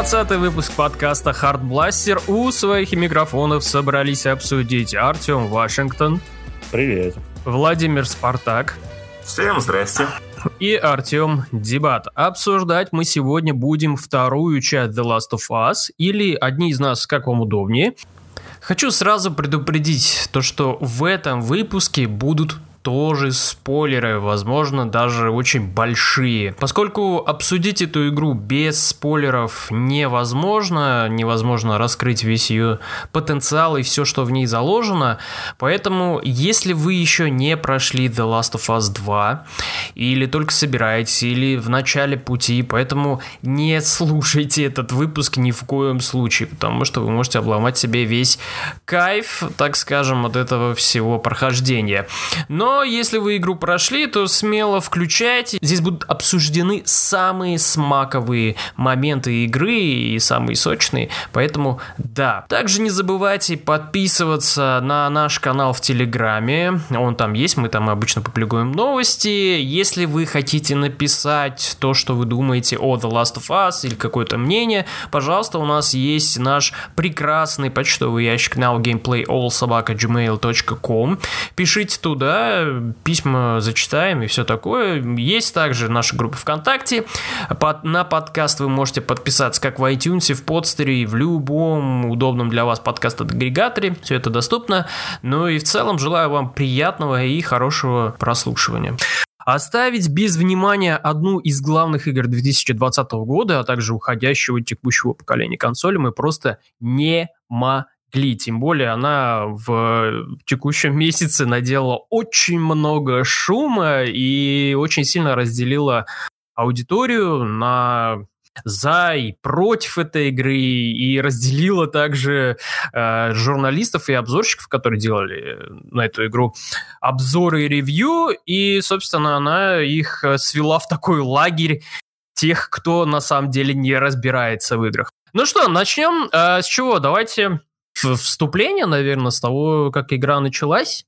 20 выпуск подкаста Hard Blaster. У своих микрофонов собрались обсудить Артем Вашингтон. Привет. Владимир Спартак. Всем здрасте. И Артем Дебат. Обсуждать мы сегодня будем вторую часть The Last of Us, или одни из нас, как вам удобнее. Хочу сразу предупредить то, что в этом выпуске будут тоже спойлеры, возможно, даже очень большие. Поскольку обсудить эту игру без спойлеров невозможно, невозможно раскрыть весь ее потенциал и все, что в ней заложено, поэтому если вы еще не прошли The Last of Us 2, или только собираетесь, или в начале пути, поэтому не слушайте этот выпуск ни в коем случае, потому что вы можете обломать себе весь кайф, так скажем, от этого всего прохождения. Но но если вы игру прошли, то смело включайте. Здесь будут обсуждены самые смаковые моменты игры и самые сочные. Поэтому да. Также не забывайте подписываться на наш канал в Телеграме. Он там есть, мы там обычно публикуем новости. Если вы хотите написать то, что вы думаете о The Last of Us или какое-то мнение, пожалуйста, у нас есть наш прекрасный почтовый ящик nowgameplayallsobaka.gmail.com. Пишите туда, письма зачитаем и все такое. Есть также наша группа ВКонтакте. Под, на подкаст вы можете подписаться как в iTunes, в подстере, в любом удобном для вас подкаст-агрегаторе. Все это доступно. Ну и в целом желаю вам приятного и хорошего прослушивания. Оставить без внимания одну из главных игр 2020 года, а также уходящего текущего поколения консоли мы просто не могли Гли, тем более она в текущем месяце наделала очень много шума и очень сильно разделила аудиторию на за и против этой игры и разделила также э, журналистов и обзорщиков, которые делали на эту игру обзоры и ревью, и, собственно, она их свела в такой лагерь тех, кто на самом деле не разбирается в играх. Ну что, начнем э, с чего? Давайте вступление, наверное, с того, как игра началась.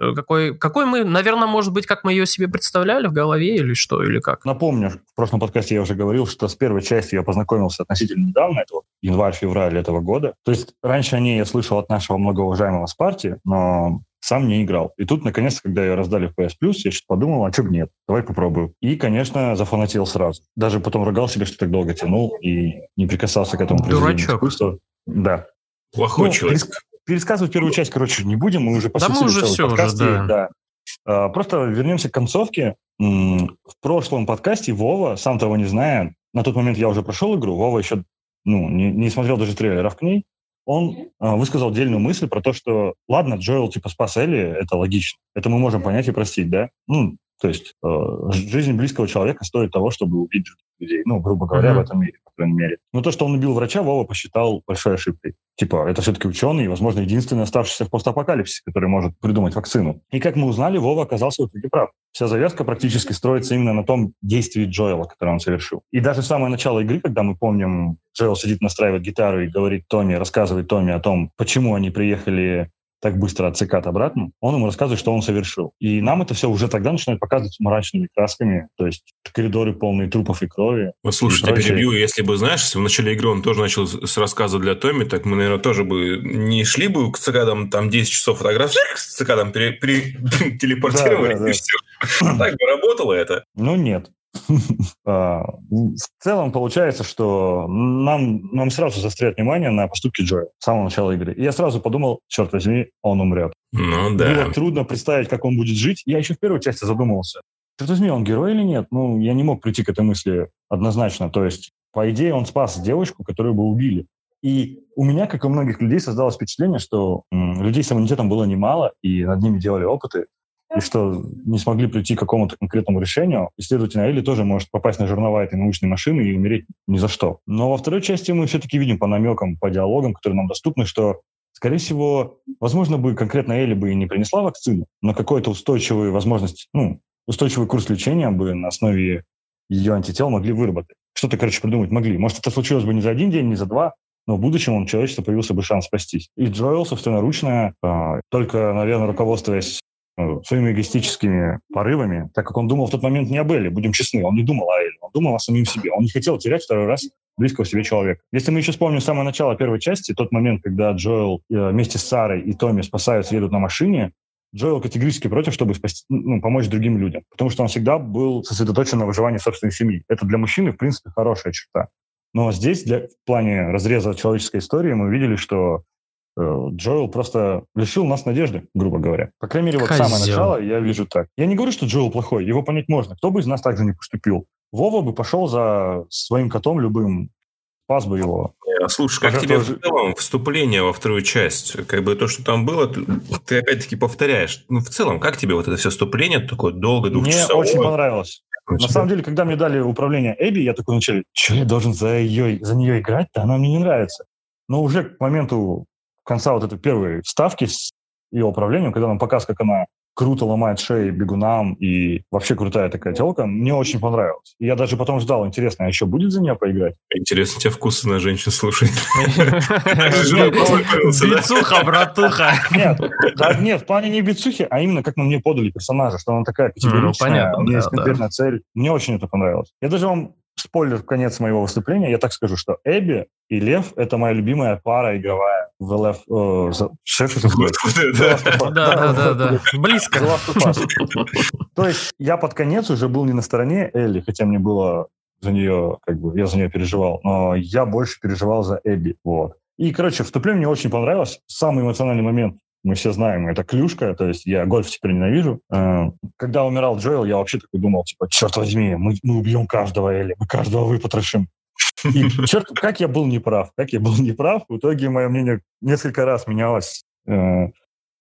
Э, какой, какой мы, наверное, может быть, как мы ее себе представляли в голове или что, или как? Напомню, в прошлом подкасте я уже говорил, что с первой частью я познакомился относительно недавно, это вот январь-февраль этого года. То есть раньше о ней я слышал от нашего многоуважаемого Спарти, но сам не играл. И тут, наконец-то, когда ее раздали в PS Plus, я что-то подумал, а что бы нет, давай попробую. И, конечно, зафанател сразу. Даже потом ругал себя, что так долго тянул и не прикасался к этому Дурачок. искусства. Да, Плохой ну, человек. Перес, пересказывать первую часть, короче, не будем. Мы уже, по да мы уже все подкасте, уже, да. да. А, просто вернемся к концовке. В прошлом подкасте Вова, сам того не зная, на тот момент я уже прошел игру, Вова еще ну, не, не смотрел даже трейлеров к ней, он э, высказал отдельную мысль про то, что, ладно, Джоэл типа спас Элли, это логично. Это мы можем понять и простить, да? Ну, то есть э, жизнь близкого человека стоит того, чтобы убить людей, ну, грубо говоря, mm-hmm. в этом мире, крайней мере. Но то, что он убил врача, Вова посчитал большой ошибкой. Типа, это все-таки ученый, и, возможно, единственный оставшийся в постапокалипсисе, который может придумать вакцину. И как мы узнали, Вова оказался в итоге прав. Вся завязка практически строится именно на том действии Джоэла, которое он совершил. И даже самое начало игры, когда мы помним, Джоэл сидит, настраивает гитару и говорит Тони, рассказывает Тони о том, почему они приехали так быстро от цикад обратно, он ему рассказывает, что он совершил. И нам это все уже тогда начинает показывать мрачными красками, то есть коридоры полные трупов и крови. Вот слушай, я перебью, если бы, знаешь, если в начале игры он тоже начал с рассказа для Томми, так мы, наверное, тоже бы не шли бы к цикадам там 10 часов фотографий, к цикадам пере, пере, телепортировали, да, да, да. и все. Так бы работало это. Ну, нет. А, в целом получается, что нам, нам сразу застряет внимание на поступки Джоя с самого начала игры. И я сразу подумал, черт возьми, он умрет. Ну да. Было трудно представить, как он будет жить. Я еще в первой части задумывался. Черт возьми, он герой или нет? Ну, я не мог прийти к этой мысли однозначно. То есть, по идее, он спас девочку, которую бы убили. И у меня, как и у многих людей, создалось впечатление, что людей с иммунитетом было немало, и над ними делали опыты и что не смогли прийти к какому-то конкретному решению, и, следовательно, тоже может попасть на жернова этой научной машины и умереть ни за что. Но во второй части мы все-таки видим по намекам, по диалогам, которые нам доступны, что, скорее всего, возможно бы конкретно Элли бы и не принесла вакцину, но какой-то устойчивую возможность, ну, устойчивый курс лечения бы на основе ее антител могли выработать. Что-то, короче, придумать могли. Может, это случилось бы не за один день, не за два, но в будущем у человечества появился бы шанс спастись. И Джоэл собственноручно, э, только, наверное, руководствуясь своими эгоистическими порывами, так как он думал в тот момент не об Элли, будем честны, он не думал о Элли, он думал о самим себе. Он не хотел терять второй раз близкого себе человека. Если мы еще вспомним самое начало первой части, тот момент, когда Джоэл э, вместе с Сарой и Томми спасаются, едут на машине, Джоэл категорически против, чтобы спасти, ну, помочь другим людям, потому что он всегда был сосредоточен на выживании собственной семьи. Это для мужчины, в принципе, хорошая черта. Но здесь, для, в плане разреза человеческой истории, мы видели, что э, Джоэл просто лишил нас надежды, грубо говоря. По крайней мере, вот Козел. самое начало я вижу так. Я не говорю, что Джоэл плохой, его понять можно. Кто бы из нас так же не поступил? Вова бы пошел за своим котом любым, спас бы его. А слушай, как тебе в целом вступление во вторую часть? Как бы то, что там было, ты, ты опять-таки повторяешь. Ну, в целом, как тебе вот это все вступление такое долго, двухчасовое? Мне очень понравилось. На самом деле, когда мне дали управление Эбби, я такой вначале, что я должен за, ее, за нее играть-то? Она мне не нравится. Но уже к моменту конца вот этой первой ставки с ее управлением, когда нам показ, как она круто ломает шеи бегунам и вообще крутая такая телка, мне очень понравилось. И я даже потом ждал, интересно, а еще будет за нее поиграть? Интересно, тебя вкусы на женщин слушать. Бицуха, братуха. Нет, нет, в плане не бицухи, а именно как на мне подали персонажа, что она такая категоричная, у нее есть конкретная цель. Мне очень это понравилось. Я даже вам спойлер в конец моего выступления, я так скажу, что Эбби и Лев — это моя любимая пара игровая в LF... Э, шеф Да, да, да, да. Близко. То есть я под конец уже был не на стороне Элли, хотя мне было за нее, как бы, я за нее переживал, но я больше переживал за Эбби, вот. И, короче, вступление мне очень понравилось. Самый эмоциональный момент мы все знаем, это клюшка, то есть я гольф теперь ненавижу. Э, когда умирал Джоэл, я вообще такой думал, типа, черт возьми, мы, мы убьем каждого Элли, мы каждого выпотрошим. И черт, как я был неправ, как я был неправ. В итоге мое мнение несколько раз менялось э,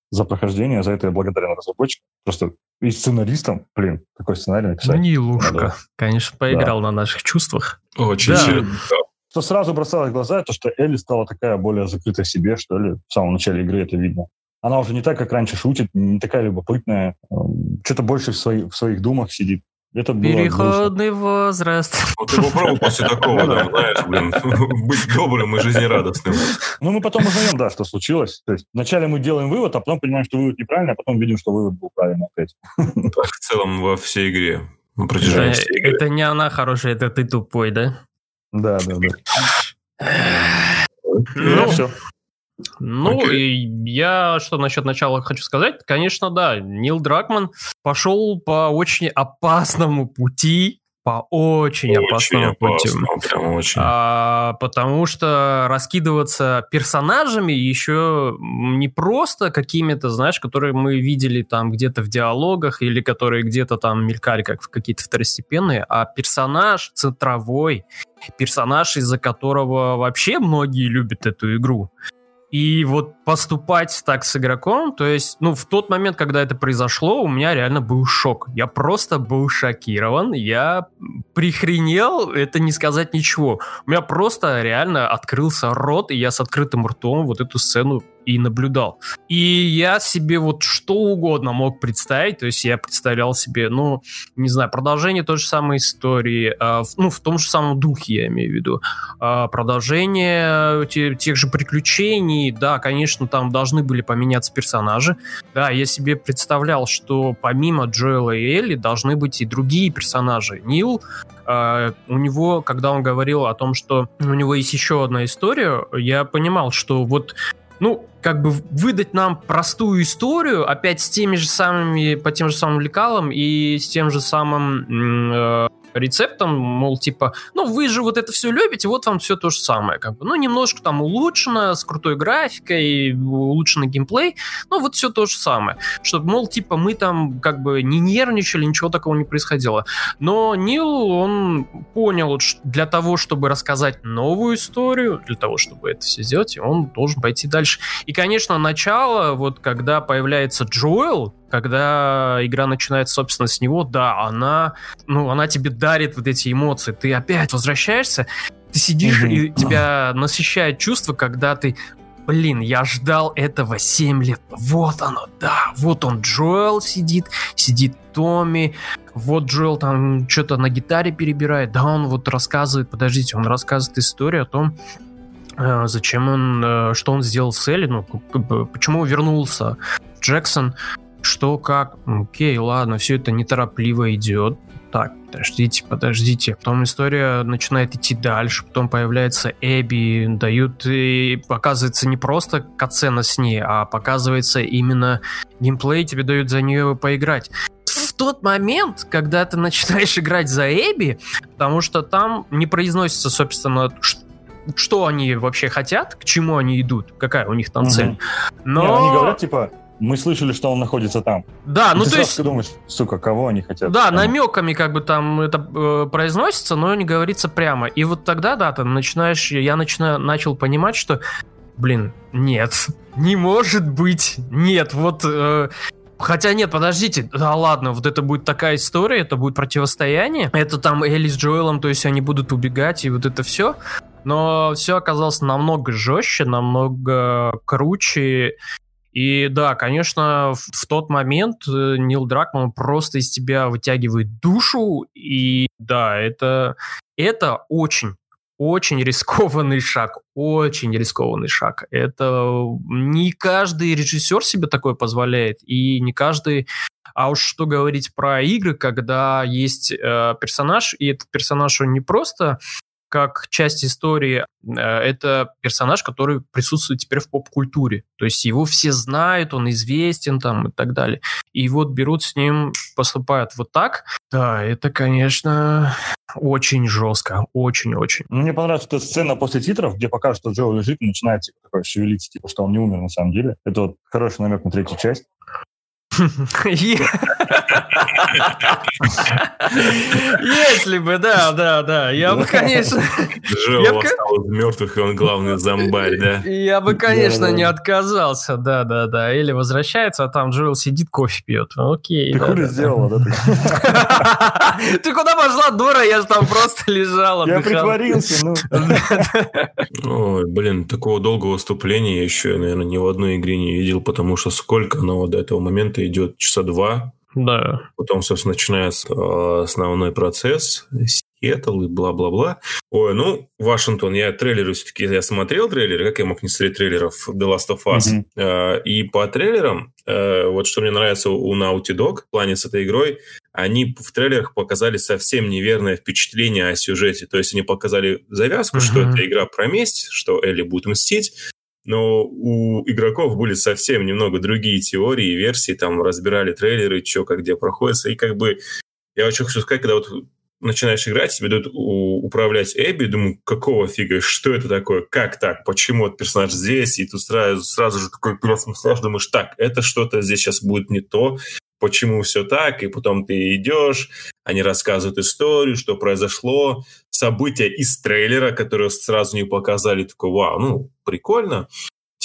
за прохождение, за это я благодарен разработчикам. Просто и сценаристам, блин, такой сценарий написать. Нилушка, Надо. конечно, поиграл да. на наших чувствах. Очень да. сильно. Что сразу бросалось в глаза, то, что Элли стала такая более закрыта себе, что ли. В самом начале игры это видно она уже не так, как раньше шутит, не такая любопытная, эм, что-то больше в, свои, в своих думах сидит. Это Переходный было возраст. Вот ты попробуй после такого, да, знаешь, блин, быть добрым и жизнерадостным. Ну, мы потом узнаем, да, что случилось. То есть вначале мы делаем вывод, а потом понимаем, что вывод неправильный, а потом видим, что вывод был правильный опять. Так, в целом во всей игре. На протяжении это, всей игры. Это не она хорошая, это ты тупой, да? Да, да, да. Ну, все. Ну, okay. и я что насчет начала хочу сказать. Конечно, да, Нил Дракман пошел по очень опасному пути, по очень, очень опасному пути. Прям очень. А, потому что раскидываться персонажами еще не просто какими-то, знаешь, которые мы видели там где-то в диалогах или которые где-то там мелькали как какие-то второстепенные, а персонаж центровой, персонаж, из-за которого вообще многие любят эту игру. И вот поступать так с игроком, то есть, ну, в тот момент, когда это произошло, у меня реально был шок. Я просто был шокирован, я прихренел, это не сказать ничего. У меня просто реально открылся рот, и я с открытым ртом вот эту сцену и наблюдал. И я себе вот что угодно мог представить, то есть я представлял себе, ну, не знаю, продолжение той же самой истории, э, ну, в том же самом духе, я имею в виду, э, продолжение те, тех же приключений, да, конечно, там должны были поменяться персонажи, да, я себе представлял, что помимо Джоэла и Элли должны быть и другие персонажи. Нил, Uh, у него, когда он говорил о том, что у него есть еще одна история, я понимал, что вот ну, как бы выдать нам простую историю, опять с теми же самыми, по тем же самым лекалам и с тем же самым э, рецептом, мол, типа, ну, вы же вот это все любите, вот вам все то же самое, как бы, ну, немножко там улучшено, с крутой графикой, улучшенный геймплей, ну, вот все то же самое, чтобы, мол, типа, мы там как бы не нервничали, ничего такого не происходило. Но Нил, он понял, что для того, чтобы рассказать новую историю, для того, чтобы это все сделать, он должен пойти дальше. И, конечно, начало, вот когда появляется Джоэл, когда игра начинается, собственно, с него, да, она, ну, она тебе дарит вот эти эмоции. Ты опять возвращаешься, ты сидишь, mm-hmm. и тебя насыщает чувство, когда ты Блин, я ждал этого 7 лет. Вот оно, да. Вот он, Джоэл сидит, сидит Томми. Вот Джоэл там что-то на гитаре перебирает. Да, он вот рассказывает, подождите, он рассказывает историю о том, э, зачем он, э, что он сделал с Элли, ну, почему вернулся Джексон, что, как, окей, ладно, все это неторопливо идет, так, подождите, подождите. Потом история начинает идти дальше, потом появляется Эбби, дают и показывается не просто катсцена с ней, а показывается именно геймплей, тебе дают за нее поиграть. В тот момент, когда ты начинаешь играть за Эбби, потому что там не произносится, собственно, что они вообще хотят, к чему они идут, какая у них там цель. Но... Не, они говорят, типа, мы слышали, что он находится там. Да, ну то есть... Ты думаешь, сука, кого они хотят? Да, там? намеками как бы там это э, произносится, но не говорится прямо. И вот тогда, да, ты начинаешь, я начинаю, начал понимать, что, блин, нет, не может быть, нет, вот... Э, Хотя нет, подождите, да ладно, вот это будет такая история, это будет противостояние, это там Элли с Джоэлом, то есть они будут убегать и вот это все, но все оказалось намного жестче, намного круче, и да, конечно, в, в тот момент э, Нил Дракман просто из тебя вытягивает душу, и да, это, это очень очень рискованный шаг, очень рискованный шаг. Это не каждый режиссер себе такое позволяет, и не каждый а уж что говорить про игры, когда есть э, персонаж, и этот персонаж, он не просто как часть истории, э, это персонаж, который присутствует теперь в поп-культуре. То есть его все знают, он известен там и так далее. И вот берут с ним, поступают вот так. Да, это, конечно, очень жестко, очень-очень. Мне понравилась эта сцена после титров, где покажут, что Джо лежит и начинает типа, шевелиться, типа, что он не умер на самом деле. Это вот хороший намек на третью часть. Если бы, да, да, да. Я бы, конечно... Жил остался мертвых, и он главный зомбарь, да? Я бы, конечно, не отказался, да, да, да. Или возвращается, а там Джоэл сидит, кофе пьет. Окей. Ты хули сделала, да? Ты куда пошла, дура? Я же там просто лежал, Я притворился, ну. Ой, блин, такого долгого выступления я еще, наверное, ни в одной игре не видел, потому что сколько оно до этого момента идет часа два. Да. Потом, собственно, начинается э, основной процесс, Сиэтл и бла-бла-бла. Ой, ну, Вашингтон, я трейлеры все-таки, я смотрел трейлеры, как я мог не смотреть трейлеров The Last of Us. Mm-hmm. И по трейлерам, э, вот что мне нравится у Naughty Dog в плане с этой игрой, они в трейлерах показали совсем неверное впечатление о сюжете. То есть они показали завязку, mm-hmm. что это игра про месть, что Элли будет мстить, но у игроков были совсем немного другие теории и версии, там разбирали трейлеры, что как где проходится, и как бы я очень хочу сказать, когда вот начинаешь играть, тебе дают управлять Эбби, думаю, какого фига, что это такое, как так, почему этот персонаж здесь, и тут сразу, сразу же такой переосмысляешь, думаешь, так, это что-то здесь сейчас будет не то, почему все так, и потом ты идешь, они рассказывают историю, что произошло, события из трейлера, которые сразу не показали, такой, вау, ну, прикольно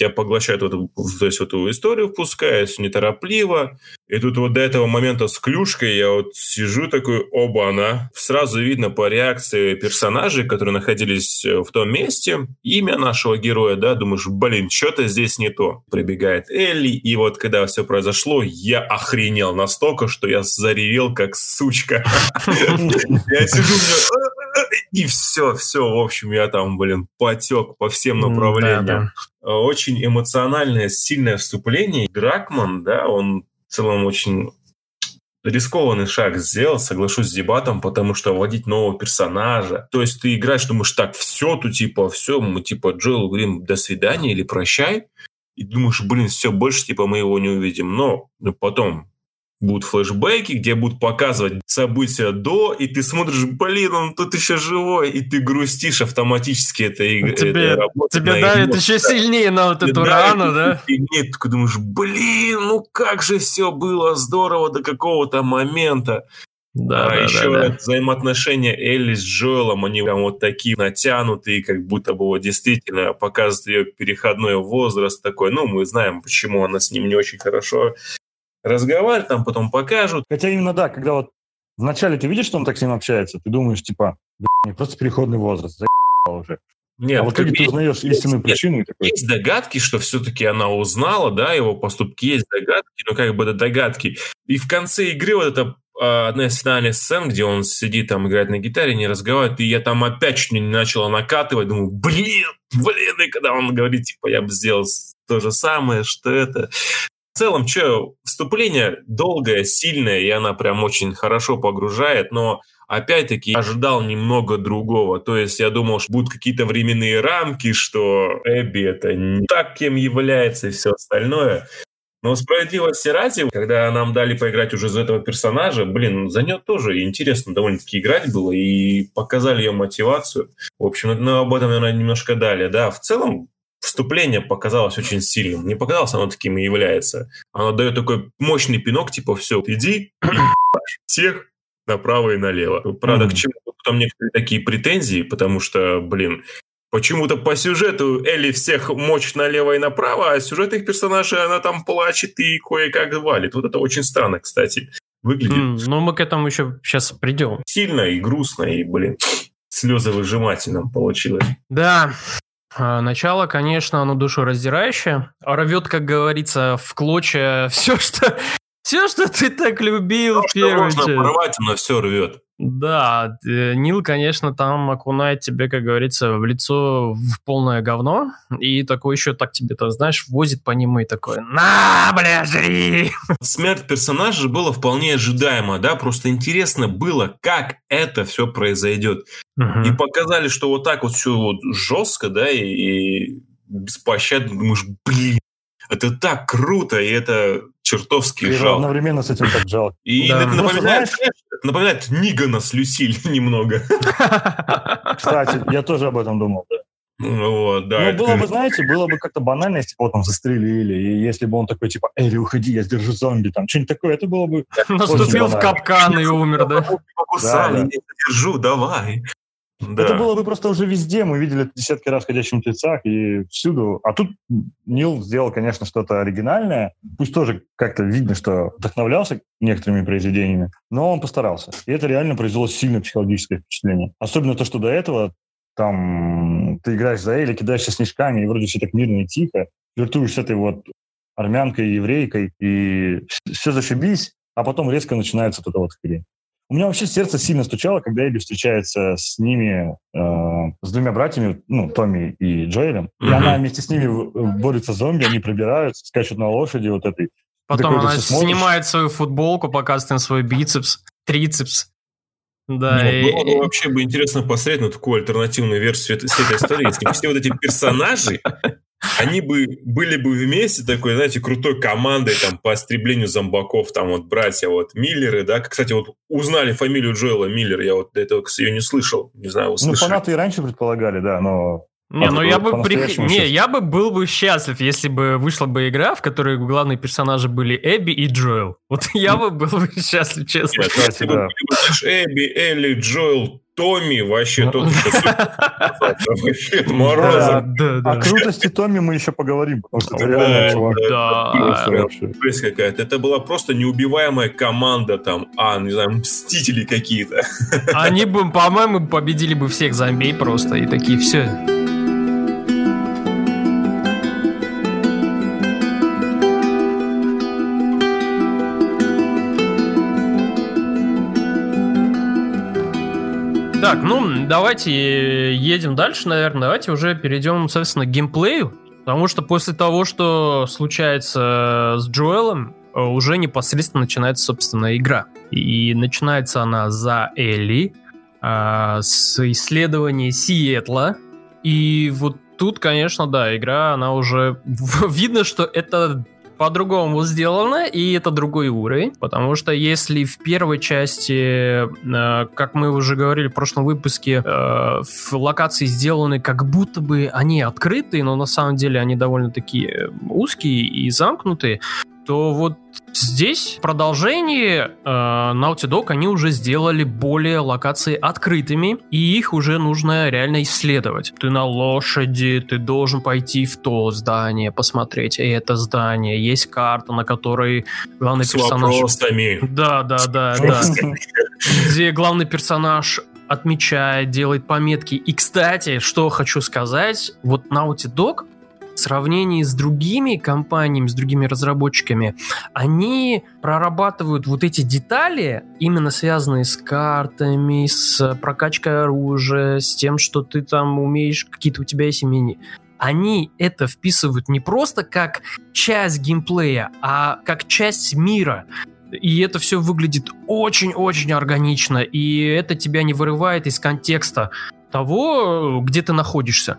тебя поглощают в эту, то есть в эту историю впускают неторопливо. И тут вот до этого момента с клюшкой я вот сижу такой, оба она. Сразу видно по реакции персонажей, которые находились э, в том месте, имя нашего героя, да, думаешь, блин, что-то здесь не то. Прибегает Элли, и вот когда все произошло, я охренел настолько, что я заревел как сучка. Я сижу, и все, все, в общем, я там, блин, потек по всем направлениям. Э, очень эмоциональное, сильное вступление. Дракман, да, он в целом очень рискованный шаг сделал, соглашусь с дебатом, потому что вводить нового персонажа. То есть ты играешь, думаешь, так, все, тут типа, все, мы типа Джоэл говорим до свидания или прощай. И думаешь, блин, все, больше типа мы его не увидим. Но потом будут флешбеки, где будут показывать события до, и ты смотришь, блин, он тут еще живой, и ты грустишь автоматически это, тебе, это Тебе давит еще сильнее на вот эту рану, да? И нет, ты думаешь, блин, ну как же все было здорово до какого-то момента. Да, а да, еще да, да. взаимоотношения Элли с Джоэлом, они прям вот такие натянутые, как будто бы вот действительно показывают ее переходной возраст такой. Ну, мы знаем, почему она с ним не очень хорошо разговаривать, там потом покажут. Хотя именно да, когда вот вначале ты видишь, что он так с ним общается, ты думаешь, типа, просто переходный возраст, за уже. Нет, а вот итоге ты узнаешь истинную причину. Нет, такой... Есть догадки, что все-таки она узнала, да, его поступки, есть догадки, но как бы это догадки. И в конце игры вот это а, одна из финальных сцен, где он сидит там, играет на гитаре, не разговаривает, и я там опять чуть не начала накатывать, думаю, блин, блин, и когда он говорит, типа, я бы сделал то же самое, что это, В целом, что, вступление долгое, сильное, и она прям очень хорошо погружает, но опять-таки ожидал немного другого. То есть я думал, что будут какие-то временные рамки, что Эбби это не так, кем является и все остальное. Но справедливости ради, когда нам дали поиграть уже за этого персонажа, блин, за нее тоже интересно довольно-таки играть было, и показали ее мотивацию. В общем, ну, об этом, наверное, немножко далее. Да, в целом, вступление показалось очень сильным. Не показалось оно таким и является. Оно дает такой мощный пинок, типа, все, иди, всех направо и налево. Правда, mm-hmm. к чему потом некоторые такие претензии, потому что, блин, Почему-то по сюжету Элли всех мочит налево и направо, а сюжет их персонажей, она там плачет и кое-как валит. Вот это очень странно, кстати, выглядит. Mm, ну, мы к этому еще сейчас придем. Сильно и грустно, и, блин, слезы выжимательным получилось. Да, Начало, конечно, оно душераздирающее. Рвет, как говорится, в клочья все, что все, что ты так любил в первую часть. порвать, оно все рвет. Да, э, Нил, конечно, там окунает тебе, как говорится, в лицо в полное говно, и такой еще так тебе-то, знаешь, возит по нему и такой, на, бля, жри! Смерть персонажа была вполне ожидаема, да, просто интересно было, как это все произойдет. Угу. И показали, что вот так вот все вот жестко, да, и, и беспощадно, думаешь, блин, это так круто, и это чертовски и жалко. одновременно с этим так жалко. И да. это напоминает, знаешь... напоминает Нигана с Люсиль немного. Кстати, я тоже об этом думал, да. Ну, вот, да. Ну, это... было бы, знаете, было бы как-то банально, если бы его там застрелили, и если бы он такой, типа, Эли, уходи, я сдержу зомби, там, что-нибудь такое, это было бы... Наступил в капкан и умер, да? Покусали, я держу, давай. Да. Это было бы просто уже везде, мы видели это десятки раз в «Ходячих мертвецах» и всюду. А тут Нил сделал, конечно, что-то оригинальное. Пусть тоже как-то видно, что вдохновлялся некоторыми произведениями, но он постарался. И это реально произвело сильное психологическое впечатление. Особенно то, что до этого там ты играешь за Эли, кидаешься снежками, и вроде все так мирно и тихо, флиртуешь с этой вот армянкой, еврейкой, и все зашибись, а потом резко начинается вот эта вот хрень. У меня вообще сердце сильно стучало, когда Эбби встречается с ними, э, с двумя братьями, ну, Томми и Джоэлем. Mm-hmm. И она вместе с ними борется с зомби, они пробираются, скачут на лошади вот этой. Потом она снимает свою футболку, показывает им свой бицепс, трицепс. Да, ну, и... Было бы вообще бы интересно посмотреть на такую альтернативную версию этой, этой истории, если все вот эти персонажи они бы были бы вместе такой, знаете, крутой командой там по истреблению зомбаков, там вот братья вот Миллеры, да, кстати, вот узнали фамилию Джоэла Миллер, я вот до этого, кстати, ее не слышал, не знаю, услышали. Ну, фанаты и раньше предполагали, да, но не, ну я бы при... не, я бы был бы счастлив, если бы вышла бы игра, в которой главные персонажи были Эбби и Джоэл. Вот я бы был бы счастлив, честно. Нет, да. Эбби, Элли, Джоэл, Томми вообще тот вообще мороза. О крутости Томми мы еще поговорим. Да, какая-то. Это была просто неубиваемая команда там, а, не знаю, мстители какие-то. Они бы, по-моему, победили бы всех зомби просто и такие, все, Так, ну, давайте едем дальше, наверное. Давайте уже перейдем, собственно, к геймплею. Потому что после того, что случается с Джоэлом, э, уже непосредственно начинается, собственно, игра. И начинается она за Элли, э, с исследования Сиэтла. И вот тут, конечно, да, игра, она уже... Видно, что это по-другому сделано, и это другой уровень, потому что если в первой части, э, как мы уже говорили в прошлом выпуске, э, локации сделаны как будто бы они открытые, но на самом деле они довольно такие узкие и замкнутые, то вот здесь в продолжении э, Naughty Dog они уже сделали более локации открытыми, и их уже нужно реально исследовать. Ты на лошади, ты должен пойти в то здание, посмотреть это здание. Есть карта, на которой главный С персонаж... вопросами. Да, да, да, да. Где главный персонаж отмечает, делает пометки. И, кстати, что хочу сказать, вот Naughty Dog в сравнении с другими компаниями, с другими разработчиками, они прорабатывают вот эти детали, именно связанные с картами, с прокачкой оружия, с тем, что ты там умеешь, какие-то у тебя есть имени они это вписывают не просто как часть геймплея, а как часть мира. И это все выглядит очень-очень органично, и это тебя не вырывает из контекста того, где ты находишься.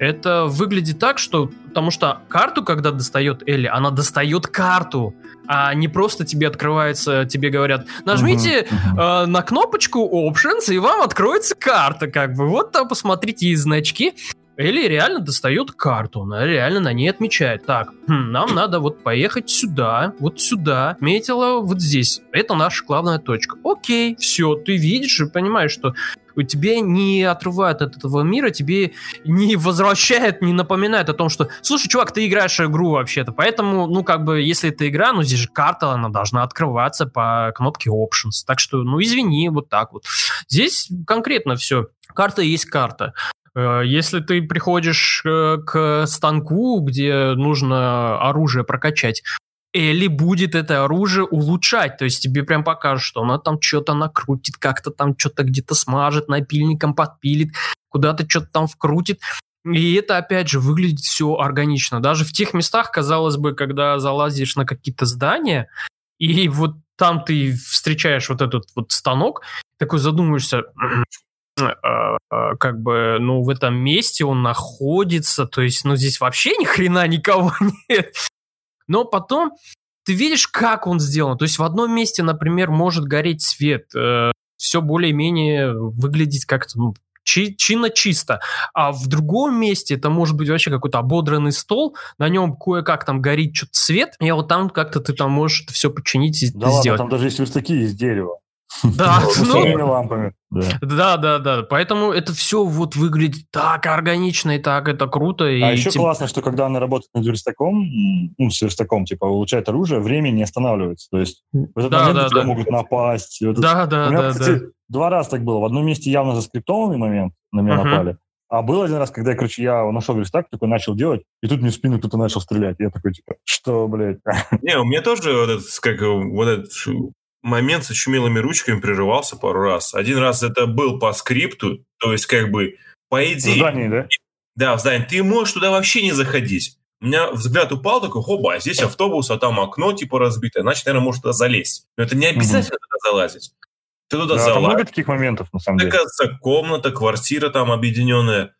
Это выглядит так, что... Потому что карту, когда достает Элли, она достает карту, а не просто тебе открывается, тебе говорят, нажмите uh-huh, Э, на кнопочку Options, и вам откроется карта, как бы. Вот там посмотрите и значки. Элли реально достает карту, она реально на ней отмечает. Так, хм, нам надо вот поехать сюда, вот сюда, метила вот здесь. Это наша главная точка. Окей, все, ты видишь и понимаешь, что тебя не отрывает от этого мира, тебе не возвращает, не напоминает о том, что, слушай, чувак, ты играешь игру вообще-то, поэтому, ну, как бы, если это игра, ну, здесь же карта, она должна открываться по кнопке Options, так что, ну, извини, вот так вот. Здесь конкретно все. Карта есть карта. Э, если ты приходишь э, к станку, где нужно оружие прокачать, Элли будет это оружие улучшать. То есть тебе прям покажут, что она там что-то накрутит, как-то там что-то где-то смажет, напильником подпилит, куда-то что-то там вкрутит. И это, опять же, выглядит все органично. Даже в тех местах, казалось бы, когда залазишь на какие-то здания, и вот там ты встречаешь вот этот вот станок, такой задумаешься, а, а, как бы, ну, в этом месте он находится, то есть, ну, здесь вообще ни хрена никого нет. Но потом ты видишь, как он сделан. То есть в одном месте, например, может гореть свет, э, все более-менее выглядеть как-то ну, чи- чинно-чисто. А в другом месте это может быть вообще какой-то ободранный стол, на нем кое-как там горит что-то свет, и вот там как-то ты там можешь это все починить и да сделать. ладно, там даже есть верстаки из дерева. Да, ну, лампами. Да. да, да, Поэтому это все вот выглядит так органично и так это круто. А и еще тем... классно, что когда она работает над верстаком, ну, с верстаком, типа, улучшает оружие, время не останавливается. То есть в этот да, момент да, да. могут напасть. Да, да, У меня, да, кстати, да. два раза так было. В одном месте явно заскриптованный момент на меня uh-huh. напали. А был один раз, когда, короче, я нашел верстак, такой начал делать, и тут мне в спину кто-то начал стрелять. Я такой, типа, что, блядь? Не, у меня тоже вот этот, как, вот этот момент с очумелыми ручками прерывался пару раз. Один раз это был по скрипту, то есть как бы по идее... В здании, да? Да, в здании. Ты можешь туда вообще не заходить. У меня взгляд упал такой, хоба, здесь автобус, а там окно типа разбитое, значит, наверное, может туда залезть. Но это не обязательно угу. туда залазить. Ты туда да, залазишь. много таких моментов, на самом деле. Такая комната, квартира там объединенная.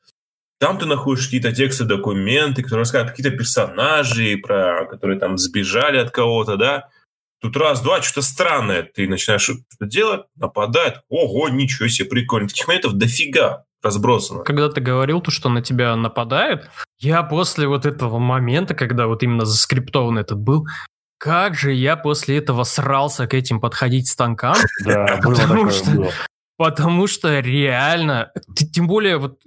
Там ты находишь какие-то тексты, документы, которые рассказывают какие-то персонажи, про которые там сбежали от кого-то, да. Тут раз-два, что-то странное. Ты начинаешь что-то делать, нападает. Ого, ничего себе, прикольно. Таких моментов дофига разбросано. Когда ты говорил то, что на тебя нападает, я после вот этого момента, когда вот именно заскриптован этот был, как же я после этого срался к этим подходить станкам. Да, потому что, Потому что реально, тем более вот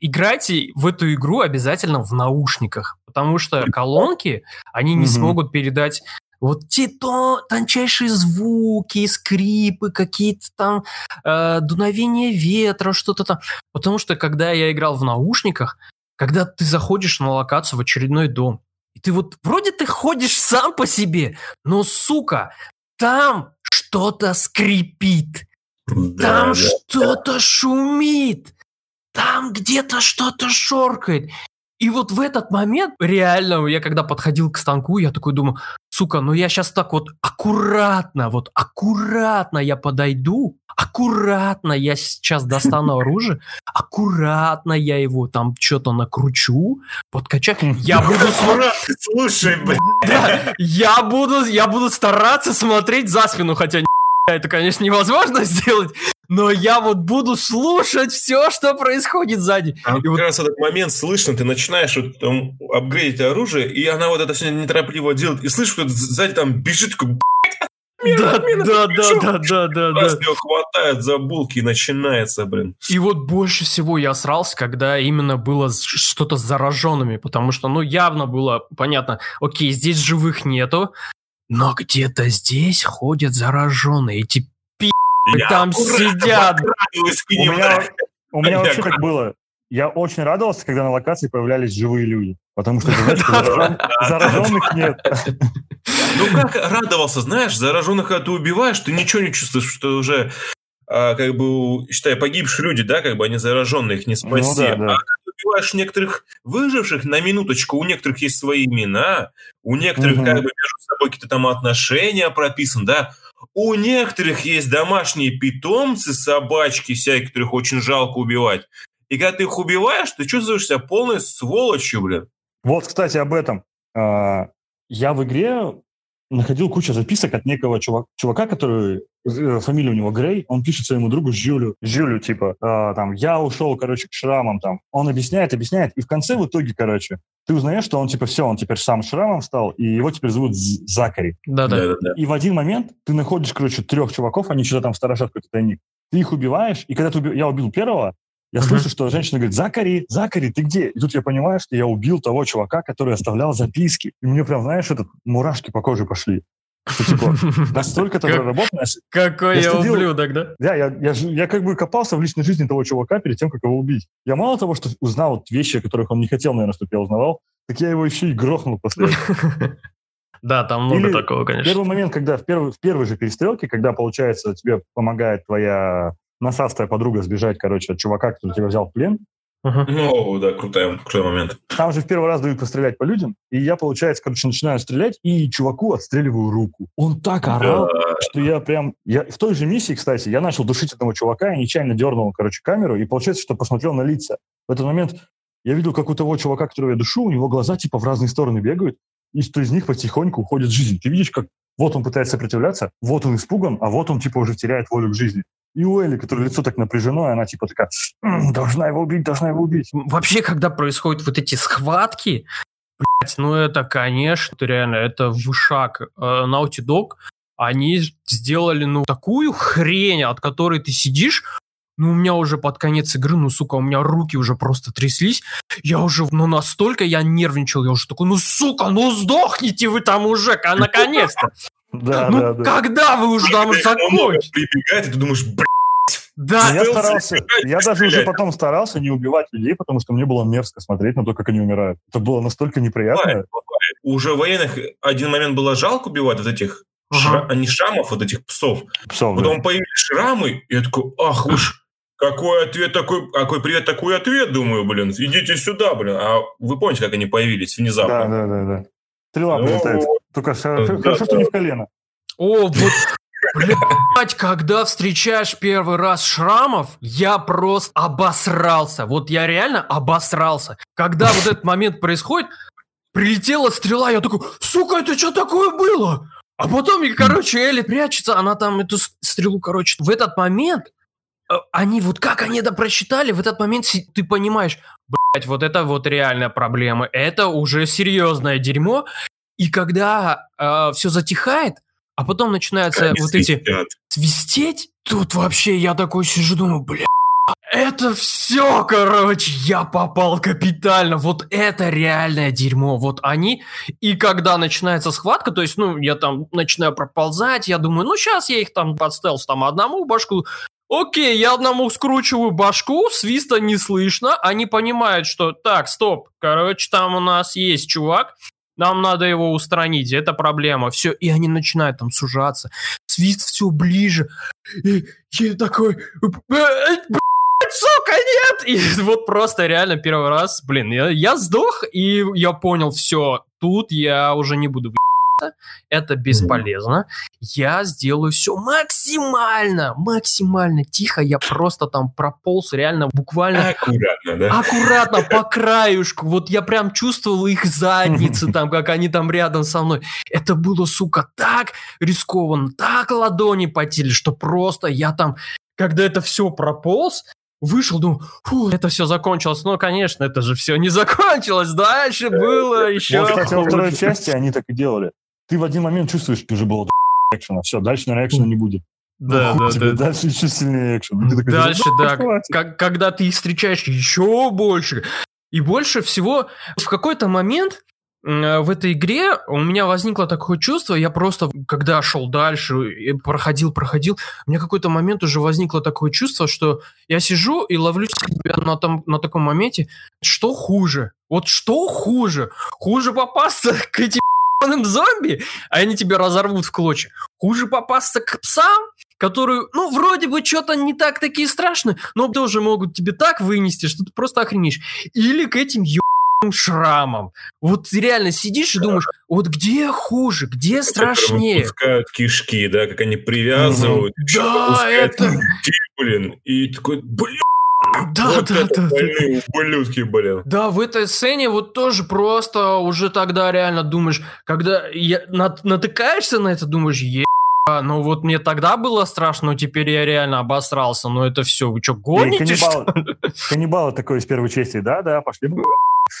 играйте в эту игру обязательно в наушниках, потому что колонки, они не смогут передать вот те то тончайшие звуки, скрипы, какие-то там э, дуновения ветра, что-то там. Потому что когда я играл в наушниках, когда ты заходишь на локацию в очередной дом, и ты вот вроде ты ходишь сам по себе, но, сука, там что-то скрипит, да, там да, что-то шумит, там где-то что-то шоркает. И вот в этот момент, реально, я когда подходил к станку, я такой думаю, сука, ну я сейчас так вот аккуратно, вот аккуратно я подойду, аккуратно я сейчас достану оружие, аккуратно я его там что-то накручу, подкачаю, я буду смотреть... Слушай, блядь. Да, я буду, я буду стараться смотреть за спину, хотя это, конечно, невозможно сделать, но я вот буду слушать все, что происходит сзади. А и как вот... раз этот момент слышно, ты начинаешь вот, там, апгрейдить оружие, и она вот это все неторопливо делает, и слышишь, что сзади там бежит, такой, да, да, да, да, да, да, да. его хватает за булки и начинается, блин. И вот больше всего я срался, когда именно было что-то с зараженными, потому что, ну, явно было понятно, окей, здесь живых нету, но где-то здесь ходят зараженные, эти пи*** там сидят. У меня, у меня вообще так было. Я очень радовался, когда на локации появлялись живые люди. Потому что, знаешь, зараженных нет. Ну как радовался, знаешь, зараженных, когда ты убиваешь, ты ничего не чувствуешь, что уже а, как бы, считай, погибшие люди, да, как бы они зараженные, их не спасти. Ну, да, да. А убиваешь некоторых выживших, на минуточку, у некоторых есть свои имена, у некоторых угу. как бы между собой какие-то там отношения прописаны, да, у некоторых есть домашние питомцы, собачки всякие, которых очень жалко убивать. И когда ты их убиваешь, ты чувствуешь себя полной сволочью, блин. Вот, кстати, об этом. А, я в игре находил кучу записок от некого чувак, чувака, который, э, фамилия у него Грей, он пишет своему другу Жюлю, Жюлю, типа, э, там, я ушел, короче, к шрамам, там. Он объясняет, объясняет, и в конце, в итоге, короче, ты узнаешь, что он, типа, все, он теперь сам шрамом стал, и его теперь зовут Закари. Да-да. И в один момент ты находишь, короче, трех чуваков, они что-то там сторожат какой-то тайник. Ты их убиваешь, и когда ты уби... я убил первого, я uh-huh. слышу, что женщина говорит, Закари, Закари, ты где? И тут я понимаю, что я убил того чувака, который оставлял записки. И мне прям, знаешь, этот мурашки по коже пошли. Что, типа, настолько это проработано. Какой я ублюдок, да? Да, я, я, я как бы копался в личной жизни того чувака перед тем, как его убить. Я мало того, что узнал вот вещи, о которых он не хотел, наверное, чтобы я узнавал, так я его еще и грохнул после Да, там много такого, конечно. Первый момент, когда в первой, в первой же перестрелке, когда, получается, тебе помогает твоя насавстая подруга сбежать, короче, от чувака, который тебя взял в плен. Uh-huh. Ну, да, крутой, крутой момент. Там же в первый раз дают пострелять по людям, и я, получается, короче, начинаю стрелять, и чуваку отстреливаю руку. Он так орал, да. что я прям... Я... В той же миссии, кстати, я начал душить этого чувака, я нечаянно дернул, короче, камеру, и получается, что посмотрел на лица. В этот момент я видел, как у того чувака, которого я душу, у него глаза типа в разные стороны бегают, и что из них потихоньку уходит жизнь. Ты видишь, как вот он пытается сопротивляться, вот он испуган, а вот он типа уже теряет волю к жизни. И у Элли, которое лицо так напряжено, и она типа такая, должна его убить, должна его убить. Вообще, когда происходят вот эти схватки, блядь, ну это, конечно, это реально, это вышаг. Э, Naughty Dog, они сделали, ну, такую хрень, от которой ты сидишь, ну, у меня уже под конец игры, ну, сука, у меня руки уже просто тряслись. Я уже, ну, настолько я нервничал, я уже такой, ну, сука, ну, сдохните вы там уже, а наконец-то. Да, ну, да, да. когда вы уже там закончите? Прибегает, и ты думаешь, блядь, да, я старался. Я даже уже потом старался не убивать людей, потому что мне было мерзко смотреть на то, как они умирают. Это было настолько неприятно. Уже военных один момент было жалко убивать вот этих шра... а не шрамов, вот этих псов. Псов, Потом да. появились шрамы, и я такой, ах уж, какой ответ такой, какой привет, такой ответ, думаю, блин, идите сюда, блин. А вы помните, как они появились внезапно? Да, да, да, да. Стрела ну, прилетает. Только хорошо, да, что не в колено. О, вот, блядь, когда встречаешь первый раз шрамов, я просто обосрался. Вот я реально обосрался. Когда вот этот момент происходит, прилетела стрела, я такой, сука, это что такое было? А потом, короче, Элли прячется, она там эту стрелу, короче, в этот момент Э, они вот как они это просчитали, в этот момент ты понимаешь, блять, вот это вот реальная проблема, это уже серьезное дерьмо. И когда э, все затихает, а потом начинаются они вот свистят. эти свистеть, тут вообще я такой сижу, думаю, бля, это все, короче, я попал капитально. Вот это реальное дерьмо. Вот они. И когда начинается схватка, то есть, ну, я там начинаю проползать, я думаю, ну, сейчас я их там под стелс там одному башку Окей, я одному скручиваю башку, свиста не слышно. Они понимают, что так, стоп, короче, там у нас есть чувак, нам надо его устранить, это проблема. Все, и они начинают там сужаться. Свист все ближе. И я такой, сука, нет! И вот просто реально первый раз, блин, я, я сдох, и я понял, все, тут я уже не буду это бесполезно. Я сделаю все максимально, максимально тихо. Я просто там прополз реально буквально... Аккуратно, да? Аккуратно, по краюшку. Вот я прям чувствовал их задницы там, как они там рядом со мной. Это было, сука, так рискованно, так ладони потели, что просто я там, когда это все прополз, вышел, думаю, фу, это все закончилось. Ну, конечно, это же все не закончилось. Дальше было еще... Вот, кстати, во второй части они так и делали ты в один момент чувствуешь, что уже было экшена, все, дальше, наверное, экшена не будет. Да, ну, да, да. Дальше еще сильнее экшен. Такой, дальше, да, как, когда ты их встречаешь еще больше. И больше всего в какой-то момент в этой игре у меня возникло такое чувство, я просто, когда шел дальше, проходил, проходил, у меня какой-то момент уже возникло такое чувство, что я сижу и ловлю себя на, том, на таком моменте, что хуже? Вот что хуже? Хуже попасться к этим ебаным зомби, а они тебя разорвут в клочья. Хуже попасться к псам, которые, ну, вроде бы что-то не так такие страшные, но тоже могут тебе так вынести, что ты просто охренишь. Или к этим ебаным шрамам. Вот ты реально сидишь и думаешь, вот где хуже, где страшнее? Пускают кишки, да, как они привязывают. Да, это... Блин, и такой, блин, да, вот да, это да, да. больные ублюдки, блин. Да, в этой сцене вот тоже просто уже тогда реально думаешь, когда я, нат- натыкаешься на это, думаешь, е ну вот мне тогда было страшно, но теперь я реально обосрался. Ну это все, вы что, гоните, что каннибал, каннибал такой из первой части, да-да, пошли.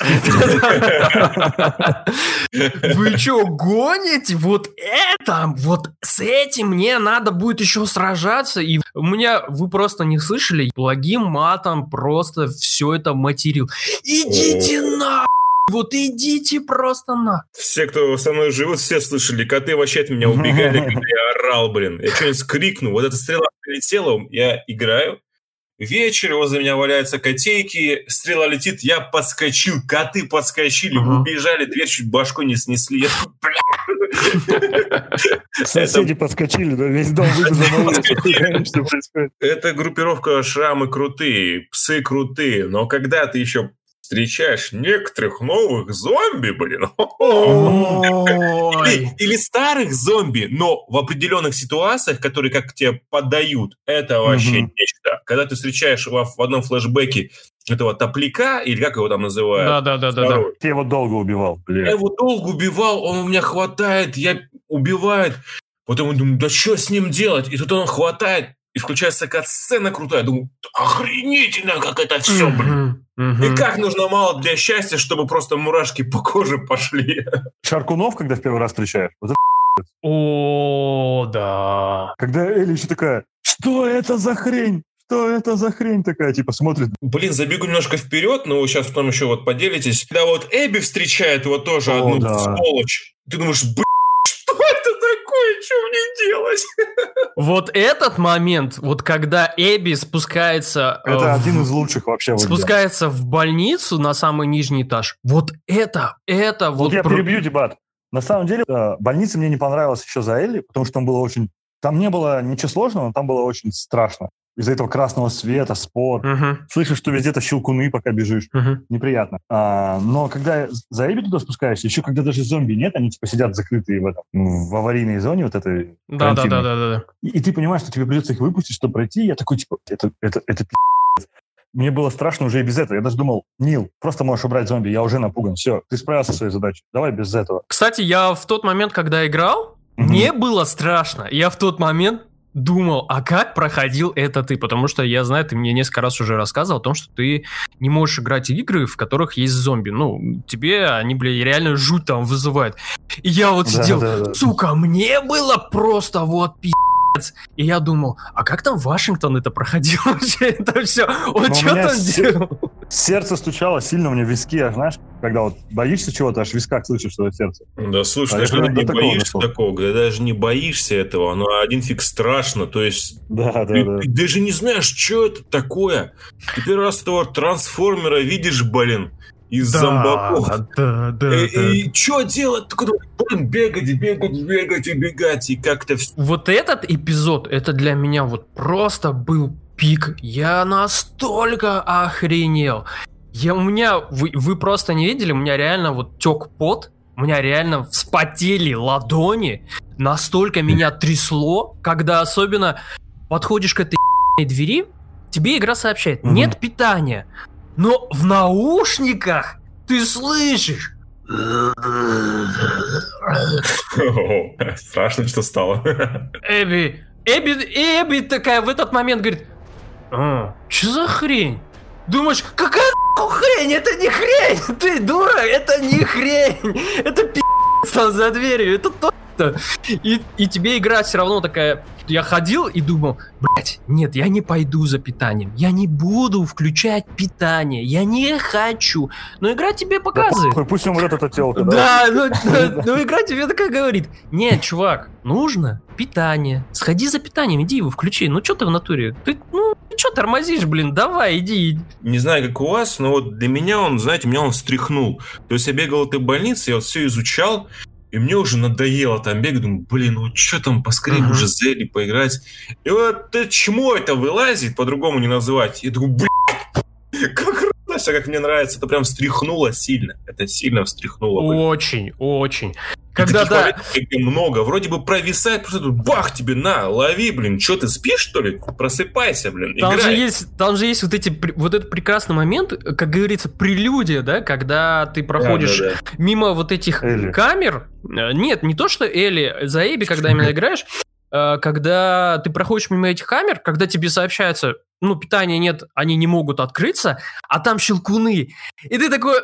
Вы что, гоните? Вот это, вот с этим мне надо будет еще сражаться. И у меня, вы просто не слышали, благим матом просто все это материл. Идите на вот идите просто на. Все, кто со мной живут, все слышали. Коты вообще от меня убегали, когда я орал, блин. Я что-нибудь скрикну. Вот эта стрела прилетела, я играю. Вечер, возле меня валяются котейки, стрела летит, я подскочил, коты подскочили, Ага. убежали, дверь чуть башку не снесли. Я. Соседи подскочили, да, весь дом выбежал на улицу. Это группировка шрамы крутые, псы крутые, но когда ты еще встречаешь некоторых новых зомби, блин, или, или старых зомби, но в определенных ситуациях, которые как тебе поддают, это вообще Мгм. нечто. Когда ты встречаешь во- в одном флешбеке этого топляка, или как его там называют, Да, да, да, да, да. Я его долго убивал, я блин. его долго убивал, он у меня хватает, я убивает. Потом я думаю, да что с ним делать? И тут он хватает, и включается кат-сцена крутая. Думаю, охренительно, как это все, блин. Мгм, И мгм. как нужно мало для счастья, чтобы просто мурашки по коже пошли. Шаркунов, когда в первый раз встречаешь, вот это О, да. когда Элли еще такая, что это за хрень? Что это за хрень такая? Типа смотрит, Блин, забегу немножко вперед, но вы сейчас потом еще вот поделитесь. Когда вот Эбби встречает вот тоже О, одну да. сволочь, ты думаешь, блин, что мне делать? Вот этот момент, вот когда Эбби спускается... э, это в- один из лучших вообще. спускается в больницу на самый нижний этаж. Вот это, это вот... Вот я про- перебью дебат. На самом деле, э, больница мне не понравилась еще за Элли, потому что там было очень... Там не было ничего сложного, но там было очень страшно. Из-за этого красного света, спор. Мгм, Слышишь, что везде-то щелкуны, пока бежишь. мгм. Неприятно. А, но когда за Эбби туда спускаешься, еще когда даже зомби нет, они типа сидят закрытые в этом, в аварийной зоне вот этой. Да, да, да, да, да, да. И, и ты понимаешь, что тебе придется их выпустить, чтобы пройти. Я такой, типа, это, это, это пи***ц. Мне было страшно уже и без этого. Я даже думал, Нил, просто можешь убрать зомби, я уже напуган. Все, ты справился со своей задачей. Давай без этого. Кстати, я в тот момент, когда играл, Мгм. мне было страшно. Я в тот момент думал, а как проходил это ты? Потому что я знаю, ты мне несколько раз уже рассказывал о том, что ты не можешь играть в игры, в которых есть зомби. Ну, тебе они, бля, реально жуть там вызывают. И я вот Да, сидел, да, да. сука, мне было просто вот пи***ц. И я думал, а как там Вашингтон это проходил вообще? Это все, он Но что там делал? Сердце стучало сильно у меня в виски, знаешь, когда вот боишься чего-то, аж в висках слышишь свое сердце. Да, слушай, А ты я же прям не такого боишься дошел. такого, когда даже не боишься этого, но один фиг страшно, то есть Да, да, ты, да. ты даже не знаешь, что это такое. Ты первый раз этого трансформера видишь, блин, из зомбаков. да, да, И, что делать? Такой, блин, бегать, бегать, бегать и бегать, и как-то все. Вот этот эпизод, это для меня вот просто был пик. Я настолько охренел. Я, у меня, вы, вы просто не видели, у меня реально вот тек пот, у меня реально вспотели ладони, настолько меня трясло, когда особенно подходишь к этой двери, тебе игра сообщает, Мгм. нет питания, но в наушниках ты слышишь Страшно, что стало. Эбби, Эбби, Эбби такая в этот момент говорит, а, что за хрень? Думаешь, какая хрень? Это не хрень! Ты дура, это не хрень! Это пи***ц там за дверью, это то-то! И, и тебе игра все равно такая... Я ходил и думал, блять, нет, я не пойду за питанием. Я не буду включать питание. Я не хочу. Но игра тебе Да показывает. похуй, пусть умрет эта телка, да. Да, ну, ну, игра тебе такая говорит. Нет, чувак, нужно питание. Сходи за питанием, иди его включи. Ну что ты в натуре? Ты, ну, ты что тормозишь, блин? Давай, иди. Не знаю, как у вас, но вот для меня он, знаете, меня он встряхнул. То есть я бегал этой больнице, я вот все изучал, И мне уже надоело там бегать, думаю, блин, ну что там поскорее uh-huh. уже Зелли поиграть. И вот это чмо это вылазит, по-другому не называть. И думаю, блин, как круто, все как мне нравится. Это прям встряхнуло сильно. Это сильно встряхнуло. Очень, очень. Когда да. много, вроде бы провисает, просто тут бах тебе на, лови, блин, что ты спишь что ли? Просыпайся, блин, там играй. Же есть, там же есть вот эти, вот этот прекрасный момент, как говорится, прелюдия, да, когда ты проходишь да, да, да. мимо вот этих Элли. камер. Э, нет, не то что Элли, за Эбби, когда именно играешь, э, когда ты проходишь мимо этих камер, когда тебе сообщается, ну, питания нет, они не могут открыться, а там щелкуны. И ты такой,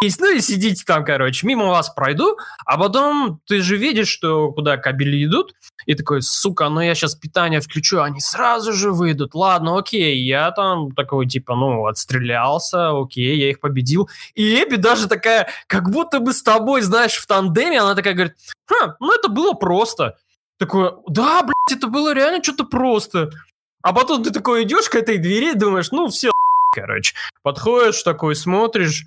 есть, ну и сидите там, короче, мимо вас пройду, а потом ты же видишь, что куда кабели идут, и такой, сука, ну я сейчас питание включу, они сразу же выйдут, ладно, окей, я там такой, типа, ну, отстрелялся, окей, я их победил, и Эбби даже такая, как будто бы с тобой, знаешь, в тандеме, она такая говорит, ха, ну это было просто. Такое, да, блядь, это было реально что-то просто. А потом ты такой идешь к этой двери, думаешь, ну все, короче. Подходишь такой, смотришь,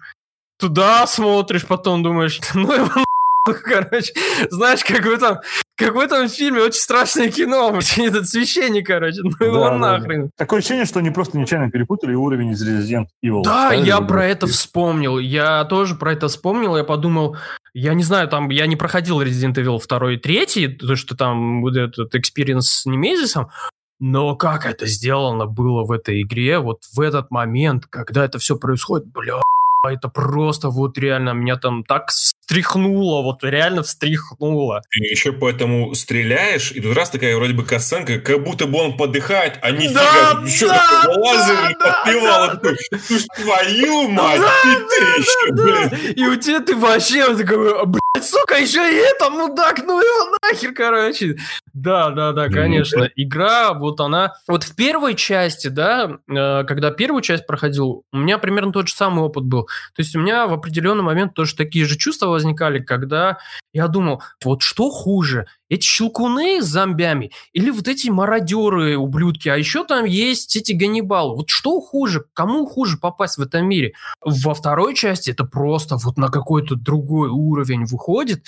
туда смотришь, потом думаешь, ну его короче, знаешь, как в этом, как в этом фильме очень страшное кино, этот священник, короче, ну его да, нахрен. Да. Такое ощущение, что они просто нечаянно перепутали уровень из Resident Evil. Да, я про это вспомнил, я тоже про это вспомнил, я подумал, я не знаю, там, я не проходил Resident Evil 2 и 3, то, что там будет этот experience с Немезисом, но как это сделано было в этой игре, вот в этот момент, когда это все происходит, бля, это просто вот реально меня там так встряхнуло, вот реально встряхнуло. Ты еще поэтому стреляешь, и тут раз такая вроде бы косценка, как будто бы он подыхает, а не да, еще да, лазер да, подпевал. Да, такой, ну твою мать, да, ты, да, ты еще, да, блин. И у тебя ты вообще такой, «А, блядь, сука, еще и это, мудак, ну его нахер, короче. Да, да, да, конечно. Игра, вот она... Вот в первой части, да, э, когда первую часть проходил, у меня примерно тот же самый опыт был. То есть у меня в определенный момент тоже такие же чувства возникали, когда я думал, вот что хуже, эти щелкуны с зомбями или вот эти мародеры, ублюдки, а еще там есть эти ганнибалы. Вот что хуже, кому хуже попасть в этом мире? Во второй части это просто вот на какой-то другой уровень выходит,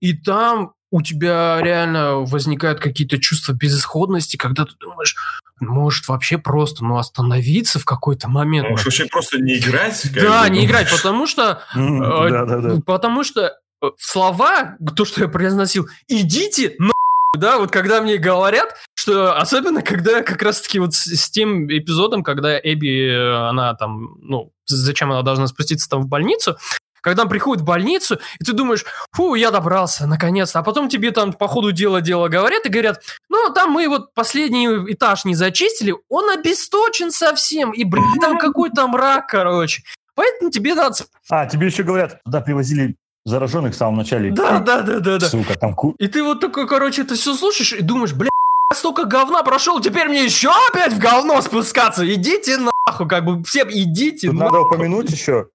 и там у тебя реально возникают какие-то чувства безысходности, когда ты думаешь, может вообще просто ну, остановиться в какой-то момент. Может вообще просто не играть? Да, не играть, потому что... Э, потому что э, слова, то, что я произносил, идите на да, вот когда мне говорят, что особенно когда как раз-таки вот с, с тем эпизодом, когда Эбби, э, она там, ну, зачем она должна спуститься там в больницу, когда он приходит в больницу, и ты думаешь, фу, я добрался, наконец-то. А потом тебе там по ходу дела дело говорят и говорят, ну, там мы вот последний этаж не зачистили, он обесточен совсем, и, блин, там какой-то мрак, короче. Поэтому тебе надо... А, тебе еще говорят, туда привозили зараженных в самом начале. Да, да, да, да, да. Сука, там ку... И ты вот такой, короче, это все слушаешь и думаешь, бля, столько говна прошел, теперь мне еще опять в говно спускаться. Идите нахуй, как бы все идите Тут нахуй. Надо упомянуть еще,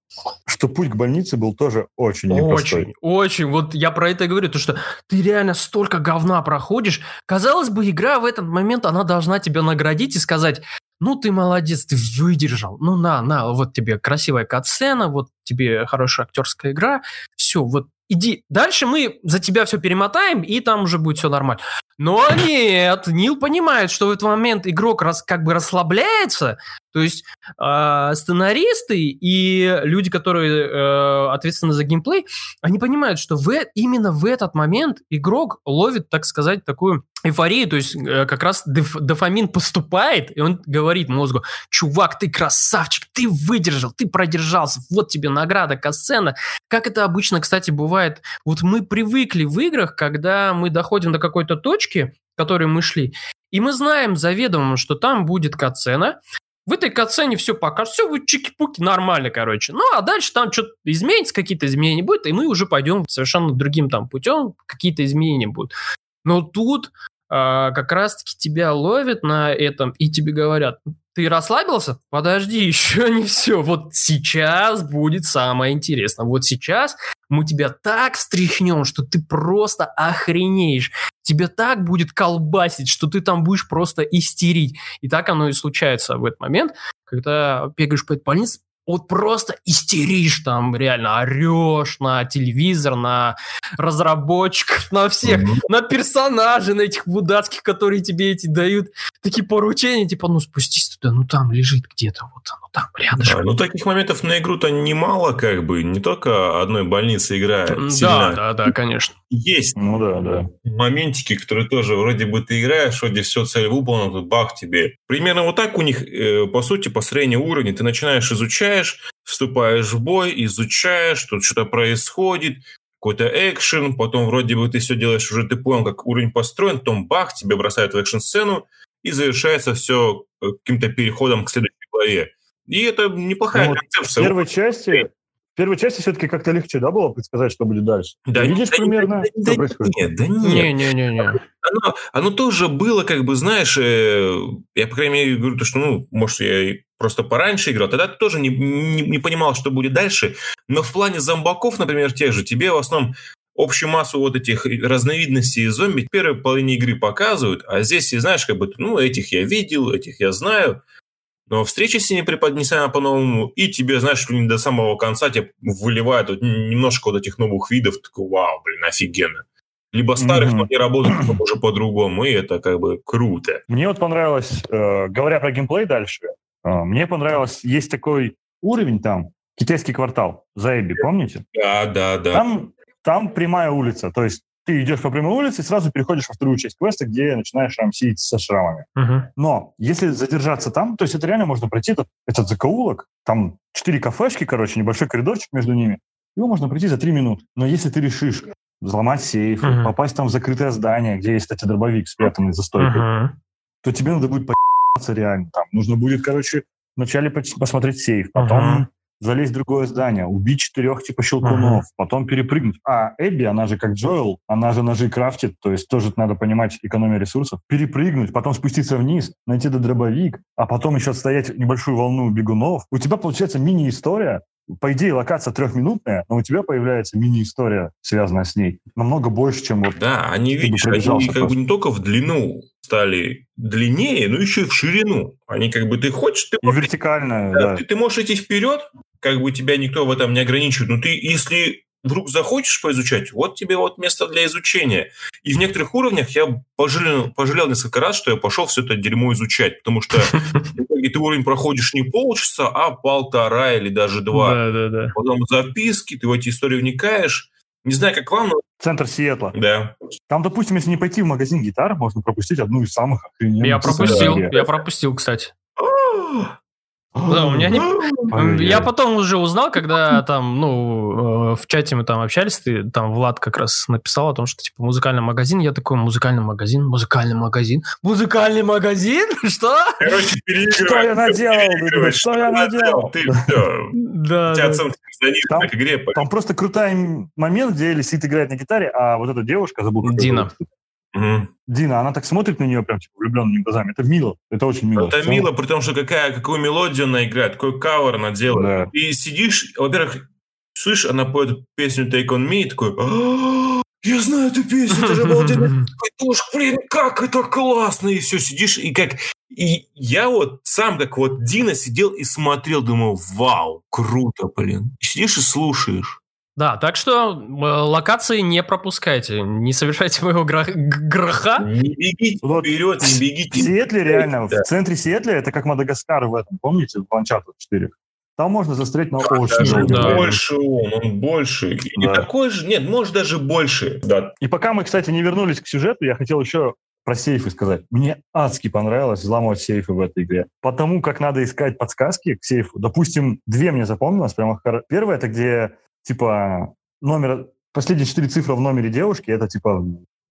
что путь к больнице был тоже очень непростой. Очень, очень. Вот я про это и говорю, то что ты реально столько говна проходишь. Казалось бы, игра в этот момент, она должна тебя наградить и сказать, ну ты молодец, ты выдержал, ну на, на, вот тебе красивая катсцена, вот тебе хорошая актерская игра, все, вот иди. Дальше мы за тебя все перемотаем, и там уже будет все нормально. Но нет, Нил понимает, что в этот момент игрок раз, как бы расслабляется, то есть э, сценаристы и люди, которые э, ответственны за геймплей, они понимают, что в, именно в этот момент игрок ловит, так сказать, такую эйфорию, то есть э, как раз доф, дофамин поступает, и он говорит мозгу, чувак, ты красавчик, ты выдержал, ты продержался, вот тебе награда, касцена. Как это обычно, кстати, бывает, вот мы привыкли в играх, когда мы доходим до какой-то точки, к которой мы шли, и мы знаем заведомо, что там будет катсцена, в этой катсцене все покажут, все будет чики-пуки, нормально, короче. Ну, а дальше там что-то изменится, какие-то изменения будут, и мы уже пойдем совершенно другим там путем, какие-то изменения будут. Но тут как раз-таки тебя ловят на этом, и тебе говорят, ты расслабился? Подожди, еще не все. Вот сейчас будет самое интересное. Вот сейчас мы тебя так встряхнем, что ты просто охренеешь. Тебе так будет колбасить, что ты там будешь просто истерить. И так оно и случается в этот момент, когда бегаешь по этой больнице, вот просто истеришь там, реально орешь на телевизор, на разработчиков, на всех, mm-hmm. на персонажей, на этих будацких, которые тебе эти дают такие поручения, типа, ну спустись туда, ну там лежит где-то, вот оно там рядышком. Да, ну таких моментов на игру-то немало, как бы, не только одной больницы играет да, сильно. Да, да, конечно. Есть ну, да, да. моментики, которые тоже вроде бы ты играешь, вроде все цель выполнена, тут бах тебе. Примерно вот так у них, э, по сути, построение уровня. Ты начинаешь изучаешь, вступаешь в бой, изучаешь, тут что-то происходит, какой-то экшен, потом вроде бы ты все делаешь, уже ты понял, как уровень построен, потом бах, тебе бросают в экшн-сцену, и завершается все э, каким-то переходом к следующей главе. И это неплохая ну, концепция. В первой части первой части все-таки как-то легче, да, было предсказать, что будет дальше? Да, Ты видишь да, примерно, да, что да, Нет, да нет. Не, не, не, не. Оно, оно тоже было, как бы, знаешь, э, я, по крайней мере, говорю, то, что, ну, может, я просто пораньше играл, тогда ты тоже не, не, не понимал, что будет дальше. Но в плане зомбаков, например, тех же, тебе в основном общую массу вот этих разновидностей зомби в первой половине игры показывают, а здесь, знаешь, как бы, ну, этих я видел, этих я знаю, но встреча с ними преподнесена по-новому, и тебе, знаешь, не до самого конца тебе выливают вот немножко вот этих новых видов, такой, вау, блин, офигенно. Либо старых, mm-hmm. но не работают уже по-другому, и это как бы круто. Мне вот понравилось, э, говоря про геймплей дальше, э, мне понравилось, есть такой уровень там, китайский квартал, Заэби, помните? Да, да, да. Там, там прямая улица, то есть ты идешь по прямой улице и сразу переходишь во вторую часть квеста, где начинаешь рамсить со шрамами. Uh-huh. Но если задержаться там, то есть это реально можно пройти этот, этот закоулок, там четыре кафешки, короче, небольшой коридорчик между ними, его можно пройти за три минуты. Но если ты решишь взломать сейф, uh-huh. попасть там в закрытое здание, где есть, кстати, дробовик спрятанный за стойкой, uh-huh. то тебе надо будет по***ться реально. Там нужно будет, короче, вначале посмотреть сейф, потом uh-huh залезть в другое здание, убить четырех типа щелкунов, uh-huh. потом перепрыгнуть. А Эбби, она же как Джоэл, она же ножи крафтит, то есть тоже надо понимать экономию ресурсов. Перепрыгнуть, потом спуститься вниз, найти до дробовик, а потом еще отстоять небольшую волну бегунов. У тебя получается мини-история, по идее, локация трехминутная, но у тебя появляется мини-история, связанная с ней. Намного больше, чем вот... Да, они, видишь, они как бы не только в длину стали длиннее, но еще и в ширину. Они как бы, ты хочешь... Ты и можешь, вертикально, да. да. Ты, ты можешь идти вперед, как бы тебя никто в этом не ограничивает. Но ты, если вдруг захочешь поизучать, вот тебе вот место для изучения. И в некоторых уровнях я пожалел, пожалел несколько раз, что я пошел все это дерьмо изучать, потому что ты уровень проходишь не полчаса, а полтора или даже два. Да, да, да. Потом записки, ты в эти истории вникаешь. Не знаю, как вам, но... Центр Сиэтла. Да. Там, допустим, если не пойти в магазин гитар, можно пропустить одну из самых охрененных... Я пропустил, я пропустил, кстати. Да, у меня не... Я потом уже узнал, когда там, ну, э, в чате мы там общались, ты там Влад как раз написал о том, что типа музыкальный магазин. Я такой, музыкальный магазин, музыкальный магазин, музыкальный магазин? Что? Короче, Что я наделал? Что я наделал? Ты все. Да. У тебя к игре. Там просто крутой момент, где Лисит играет на гитаре, а вот эта девушка, забыл. Дина. Угу. Дина, она так смотрит на нее прям типа влюбленными глазами. Это мило, это очень мило. Это Все. мило, при том, что какая, какую мелодию она играет, какой кавер она делает. Да. И сидишь, во-первых, слышишь, она поет песню Take On Me, и такой, «А, я знаю эту песню, это же обалденно. блин, как это классно. И все, сидишь, и как... И я вот сам, как вот Дина, сидел и смотрел, думаю, вау, круто, блин. И сидишь и слушаешь. Да, так что э, локации не пропускайте, не совершайте моего гроха. Не бегите вот вперед, не бегите. В Сиэтле реально, да. в центре Сиэтля, это как Мадагаскар в этом, помните, в Uncharted 4? Там можно застрять на очень да, больше он, он больше. Да. Не такой же, нет, может даже больше. Да. И пока мы, кстати, не вернулись к сюжету, я хотел еще про сейфы сказать. Мне адски понравилось взламывать сейфы в этой игре. Потому как надо искать подсказки к сейфу. Допустим, две мне запомнилось. Прямо Первое, это где типа номер, последние четыре цифры в номере девушки, это типа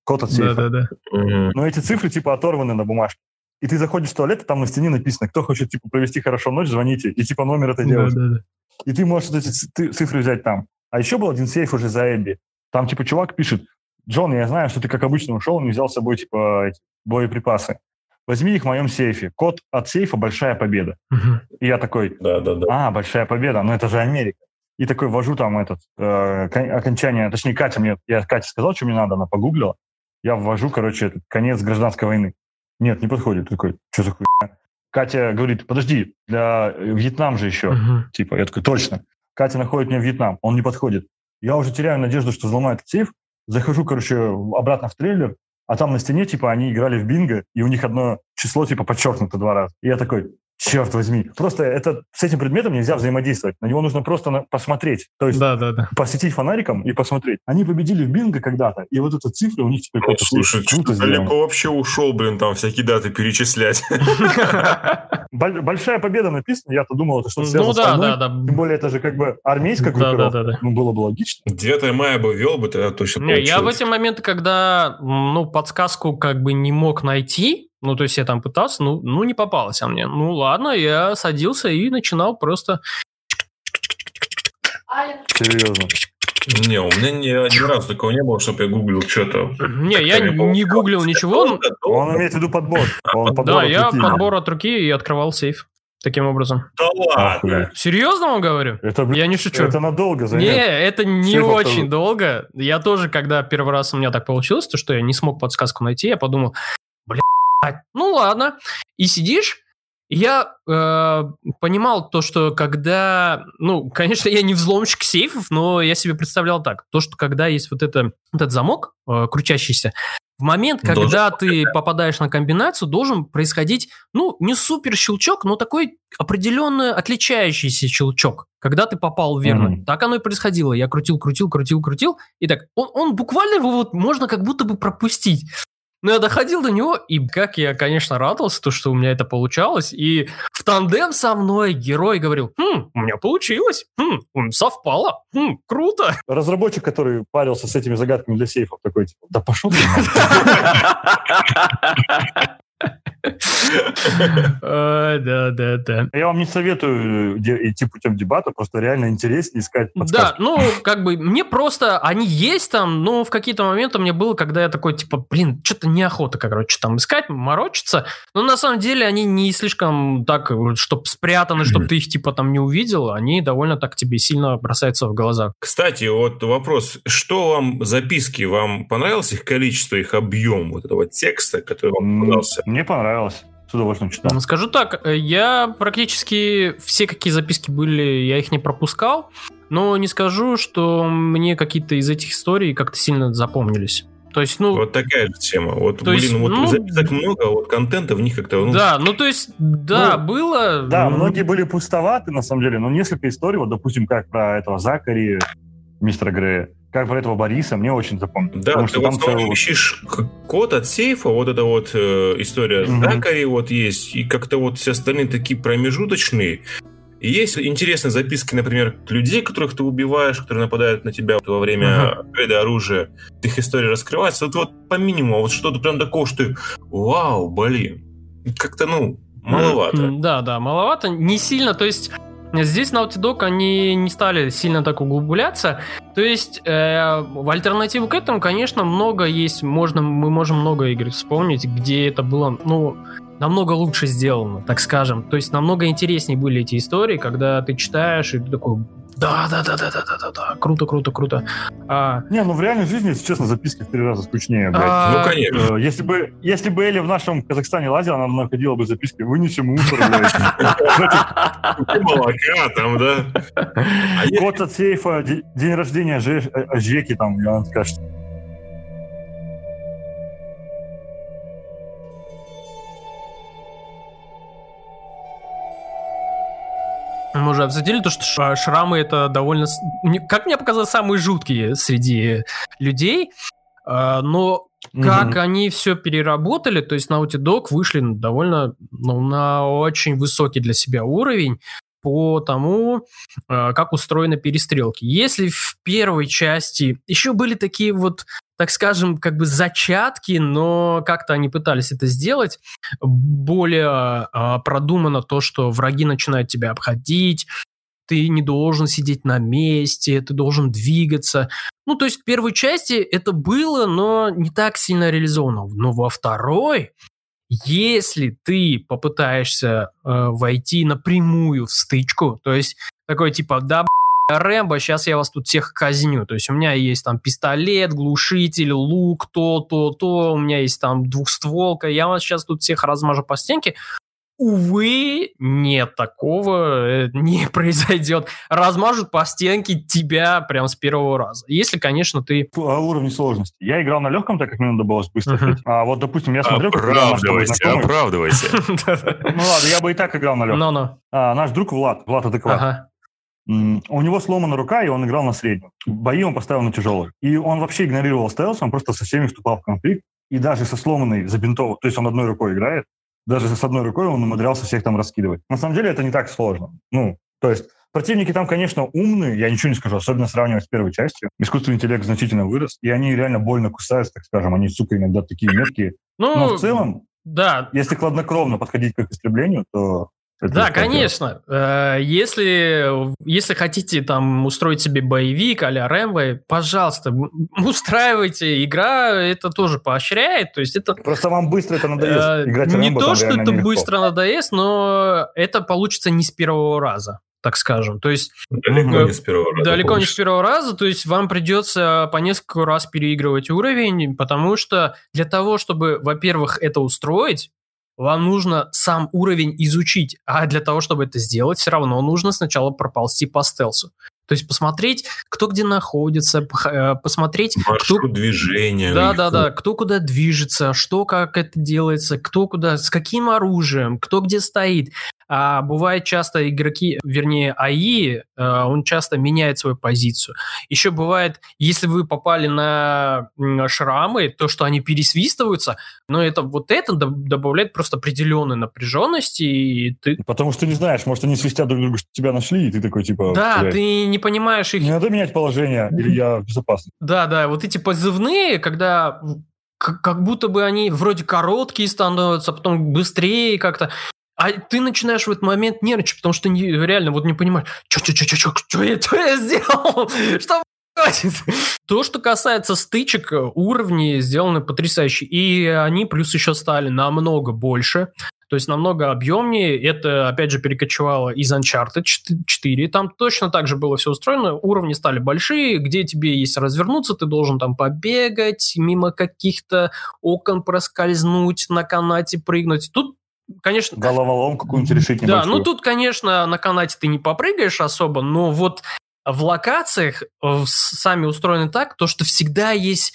код от сейфа. Да, да, да. Но эти цифры типа оторваны на бумажке. И ты заходишь в туалет, и там на стене написано, кто хочет типа провести хорошо ночь, звоните. И типа номер этой девушки. Да, да, да. И ты можешь эти цифры взять там. А еще был один сейф уже за Эбби. Там типа чувак пишет, Джон, я знаю, что ты как обычно ушел, не взял с собой типа эти боеприпасы. Возьми их в моем сейфе. Код от сейфа «Большая победа». Угу. И я такой, да, да, да. а, «Большая победа», ну это же Америка и такой ввожу там этот э, окончание, точнее, Катя мне, я Кате сказал, что мне надо, она погуглила, я ввожу, короче, этот конец гражданской войны. Нет, не подходит. Такой, что за хуйня? Катя говорит, подожди, для э, Вьетнам же еще. Угу. Типа, я такой, точно. Катя находит меня в Вьетнам, он не подходит. Я уже теряю надежду, что взломает сейф. Захожу, короче, обратно в трейлер, а там на стене, типа, они играли в бинго, и у них одно число, типа, подчеркнуто два раза. И я такой, черт возьми. Просто это, с этим предметом нельзя взаимодействовать. На него нужно просто на, посмотреть. То есть да, да, да. посветить фонариком и посмотреть. Они победили в бинго когда-то, и вот эта цифра у них теперь ну, Слушай, круто далеко вообще ушел, блин, там всякие даты перечислять. Большая победа написана, я-то думал, это что-то связано ну, да, да, да. Тем более, это же как бы армейская группировка. Да, да, да. Ну, было бы логично. 9 мая бы вел бы, тогда точно Не, я в эти моменты, когда, ну, подсказку как бы не мог найти, ну, то есть я там пытался, ну, ну не попалось а мне. Ну, ладно, я садился и начинал просто... Серьезно? Не, у меня ни, ни разу такого не было, чтобы я гуглил что-то. Не, я не гуглил ничего. Он имеет в виду подбор. да, я подбор от руки и открывал сейф. Таким образом. Да ладно. Серьезно вам говорю? Это, я не шучу. Это надолго займет. Не, это не Сейф очень это... долго. Я тоже, когда первый раз у меня так получилось, то что я не смог подсказку найти, я подумал, ну ладно. И сидишь, я э, понимал то, что когда, ну, конечно, я не взломщик сейфов, но я себе представлял так, то, что когда есть вот это, этот замок э, крутящийся, в момент, когда должен, ты попадаешь на комбинацию, должен происходить, ну, не супер щелчок, но такой определенно отличающийся щелчок, когда ты попал верно. Mm-hmm. Так оно и происходило. Я крутил, крутил, крутил, крутил, и так, он, он буквально его вот можно как будто бы пропустить. Но я доходил до него, и как я, конечно, радовался, то, что у меня это получалось. И в тандем со мной герой говорил, хм, у меня получилось, хм, совпало, хм, круто. Разработчик, который парился с этими загадками для сейфов, такой, типа, да пошел ты. Да, да, да. Я вам не советую э, идти путем дебата, просто реально интереснее искать Да, ну, как бы, мне просто, они есть там, но в какие-то моменты мне было, когда я такой, типа, блин, что-то неохота, короче, там искать, морочиться. Но на самом деле они не слишком так, чтобы спрятаны, чтобы ты их, типа, там не увидел, они довольно так тебе сильно бросаются в глаза. Кстати, вот вопрос, что вам записки, вам понравилось их количество, их объем вот этого текста, который вам понравился? Мне понравилось. С удовольствием читал. Скажу так, э, я практически все, какие записки были, я их не пропускал, но не скажу, что мне какие-то из этих историй как-то сильно запомнились. То есть, ну... Вот такая же тема. Вот, блин, есть, вот ну, записок много, а вот контента в них как-то... Ну... Да, ну то есть, да, ну, было... Да, многие были пустоваты, на самом деле, но несколько историй, вот, допустим, как про этого Закари, мистера Грея, как про этого Бориса, мне очень запомнилось. Да, потому ты что вот там целый... ищешь код от сейфа, вот эта вот э, история угу. Дакари вот есть, и как-то вот все остальные такие промежуточные. И есть интересные записки, например, людей, которых ты убиваешь, которые нападают на тебя во время uh-huh. оружия. Их история раскрывается. Вот, вот по минимуму, вот что-то прям такого, что ты, вау, блин. Как-то, ну, маловато. Да, да, маловато. Не сильно, то есть Здесь Naughty Dog, они не стали сильно так углубляться. То есть, э, в альтернативу к этому, конечно, много есть, можно, мы можем много игр вспомнить, где это было, ну, намного лучше сделано, так скажем. То есть, намного интереснее были эти истории, когда ты читаешь, и ты такой, да, да, да, да, да, да, да, да. Круто, круто, круто. А... Не, ну в реальной жизни, если честно, записки в три раза скучнее, блядь. А... Ну, конечно. Э, если бы, если бы Эли в нашем Казахстане лазила, она находила бы записки «Вынеси мусор», блядь. Молока там, да. Код от сейфа, день рождения Жеки там, и она скажет, Мы уже обсудили то, что шрамы это довольно, как мне показалось, самые жуткие среди людей. А, но как mm они все переработали, то есть Naughty Dog вышли довольно ну, на очень высокий для себя уровень по тому, а, как устроены перестрелки. Если в первой части еще были такие вот так скажем, как бы зачатки, но как-то они пытались это сделать более э, продумано то, что враги начинают тебя обходить, ты не должен сидеть на месте, ты должен двигаться. Ну, то есть в первой части это было, но не так сильно реализовано. Но во второй, если ты попытаешься э, войти напрямую в стычку, то есть такой типа, да, Рэмбо, сейчас я вас тут всех казню. То есть у меня есть там пистолет, глушитель, лук, то, то, то, у меня есть там двухстволка, я вас сейчас тут всех размажу по стенке. Увы, нет, такого э, не произойдет. Размажут по стенке тебя прям с первого раза. Если, конечно, ты... О уровне сложности. Я играл на легком, так как мне надо было быстро uh-huh. А вот, допустим, я смотрю... Оправдывайся, оправдывайся. Ну ладно, я бы и так играл на легком. А, наш друг Влад, Влад адекват. У него сломана рука, и он играл на среднем. Бои он поставил на тяжелых. И он вообще игнорировал стелс, он просто со всеми вступал в конфликт. И даже со сломанной, забинтовой, то есть он одной рукой играет, даже с одной рукой он умудрялся всех там раскидывать. На самом деле это не так сложно. Ну, то есть противники там, конечно, умные, я ничего не скажу, особенно сравнивать с первой частью. Искусственный интеллект значительно вырос, и они реально больно кусаются, так скажем. Они, сука, иногда такие меткие. Ну, Но в целом, да. если хладнокровно подходить к их истреблению, то это да, конечно. Э, если, если хотите там устроить себе боевик а-ля Рэмбо, пожалуйста, устраивайте. Игра это тоже поощряет. То есть это... Просто вам быстро это надоест. Э, Играть не Рэмбо, то, что это быстро надоест, но это получится не с первого раза так скажем. То есть далеко не с первого раза. Далеко получится. не с первого раза, то есть вам придется по несколько раз переигрывать уровень, потому что для того, чтобы, во-первых, это устроить, вам нужно сам уровень изучить, а для того, чтобы это сделать, все равно нужно сначала проползти по стелсу. То есть посмотреть, кто где находится, э, посмотреть... Маршрут кто... движения. Да, да, да. Кто куда движется, что как это делается, кто куда, с каким оружием, кто где стоит. А бывает часто игроки, вернее, АИ, э, он часто меняет свою позицию. Еще бывает, если вы попали на шрамы, то, что они пересвистываются, но это вот это добавляет просто определенной напряженности. И ты... Потому что ты не знаешь, может, они свистят друг друга, что тебя нашли, и ты такой, типа... Да, блядь. ты не понимаешь их... Не надо менять положение, или я безопасный. Да, да, вот эти позывные, когда как будто бы они вроде короткие становятся, а потом быстрее как-то. А ты начинаешь в этот момент нервничать, потому что не, реально вот не понимаешь, что, что, что, что, что я, что я сделал? Что то, что касается стычек, уровни сделаны потрясающе. И они плюс еще стали намного больше. То есть намного объемнее. Это, опять же, перекочевало из Uncharted 4. Там точно так же было все устроено. Уровни стали большие, где тебе есть развернуться, ты должен там побегать, мимо каких-то окон проскользнуть, на канате прыгнуть. Тут конечно... Головоломку какую-нибудь решить Да, ну тут, конечно, на канате ты не попрыгаешь особо, но вот в локациях э, сами устроены так, то, что всегда есть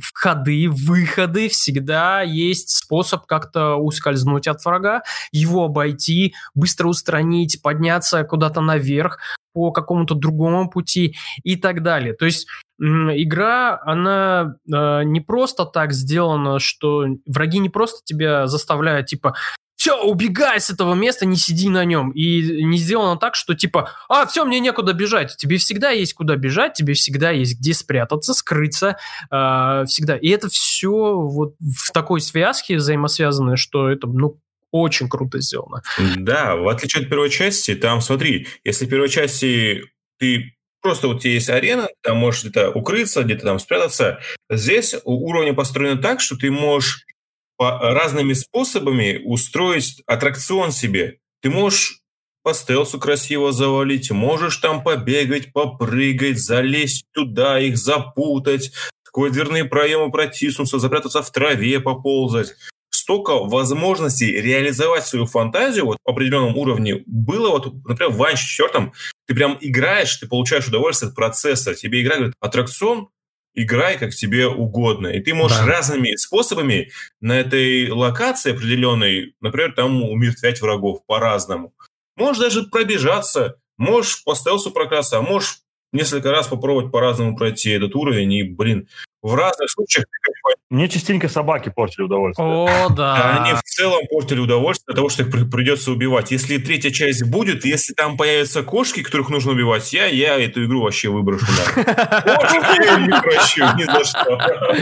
входы, выходы, всегда есть способ как-то ускользнуть от врага, его обойти, быстро устранить, подняться куда-то наверх по какому-то другому пути и так далее. То есть игра, она э, не просто так сделана, что враги не просто тебя заставляют, типа, все, убегай с этого места, не сиди на нем. И не сделано так, что типа, а, все, мне некуда бежать. Тебе всегда есть куда бежать, тебе всегда есть где спрятаться, скрыться, э, всегда. И это все вот в такой связке взаимосвязанное, что это, ну, очень круто сделано. Да, в отличие от первой части, там, смотри, если в первой части ты просто вот есть арена, там можешь где-то укрыться, где-то там спрятаться. Здесь уровни построены так, что ты можешь по разными способами устроить аттракцион себе. Ты можешь по стелсу красиво завалить, можешь там побегать, попрыгать, залезть туда, их запутать, сквозь дверные проемы протиснуться, запрятаться в траве, поползать. Столько возможностей реализовать свою фантазию вот, в определенном уровне было, вот, например, в Ванче четвертом, ты прям играешь, ты получаешь удовольствие от процесса, тебе игра говорит, аттракцион, играй как тебе угодно. И ты можешь да. разными способами на этой локации определенной, например, там умертвять врагов по-разному. Можешь даже пробежаться, можешь по стелсу прокрасться, а можешь несколько раз попробовать по-разному пройти этот уровень, и, блин, в разных случаях мне частенько собаки портили удовольствие. О, да. Они в целом портили удовольствие от того, что их придется убивать. Если третья часть будет, если там появятся кошки, которых нужно убивать, я, я эту игру вообще выброшу. Кошки я не прощу ни за что.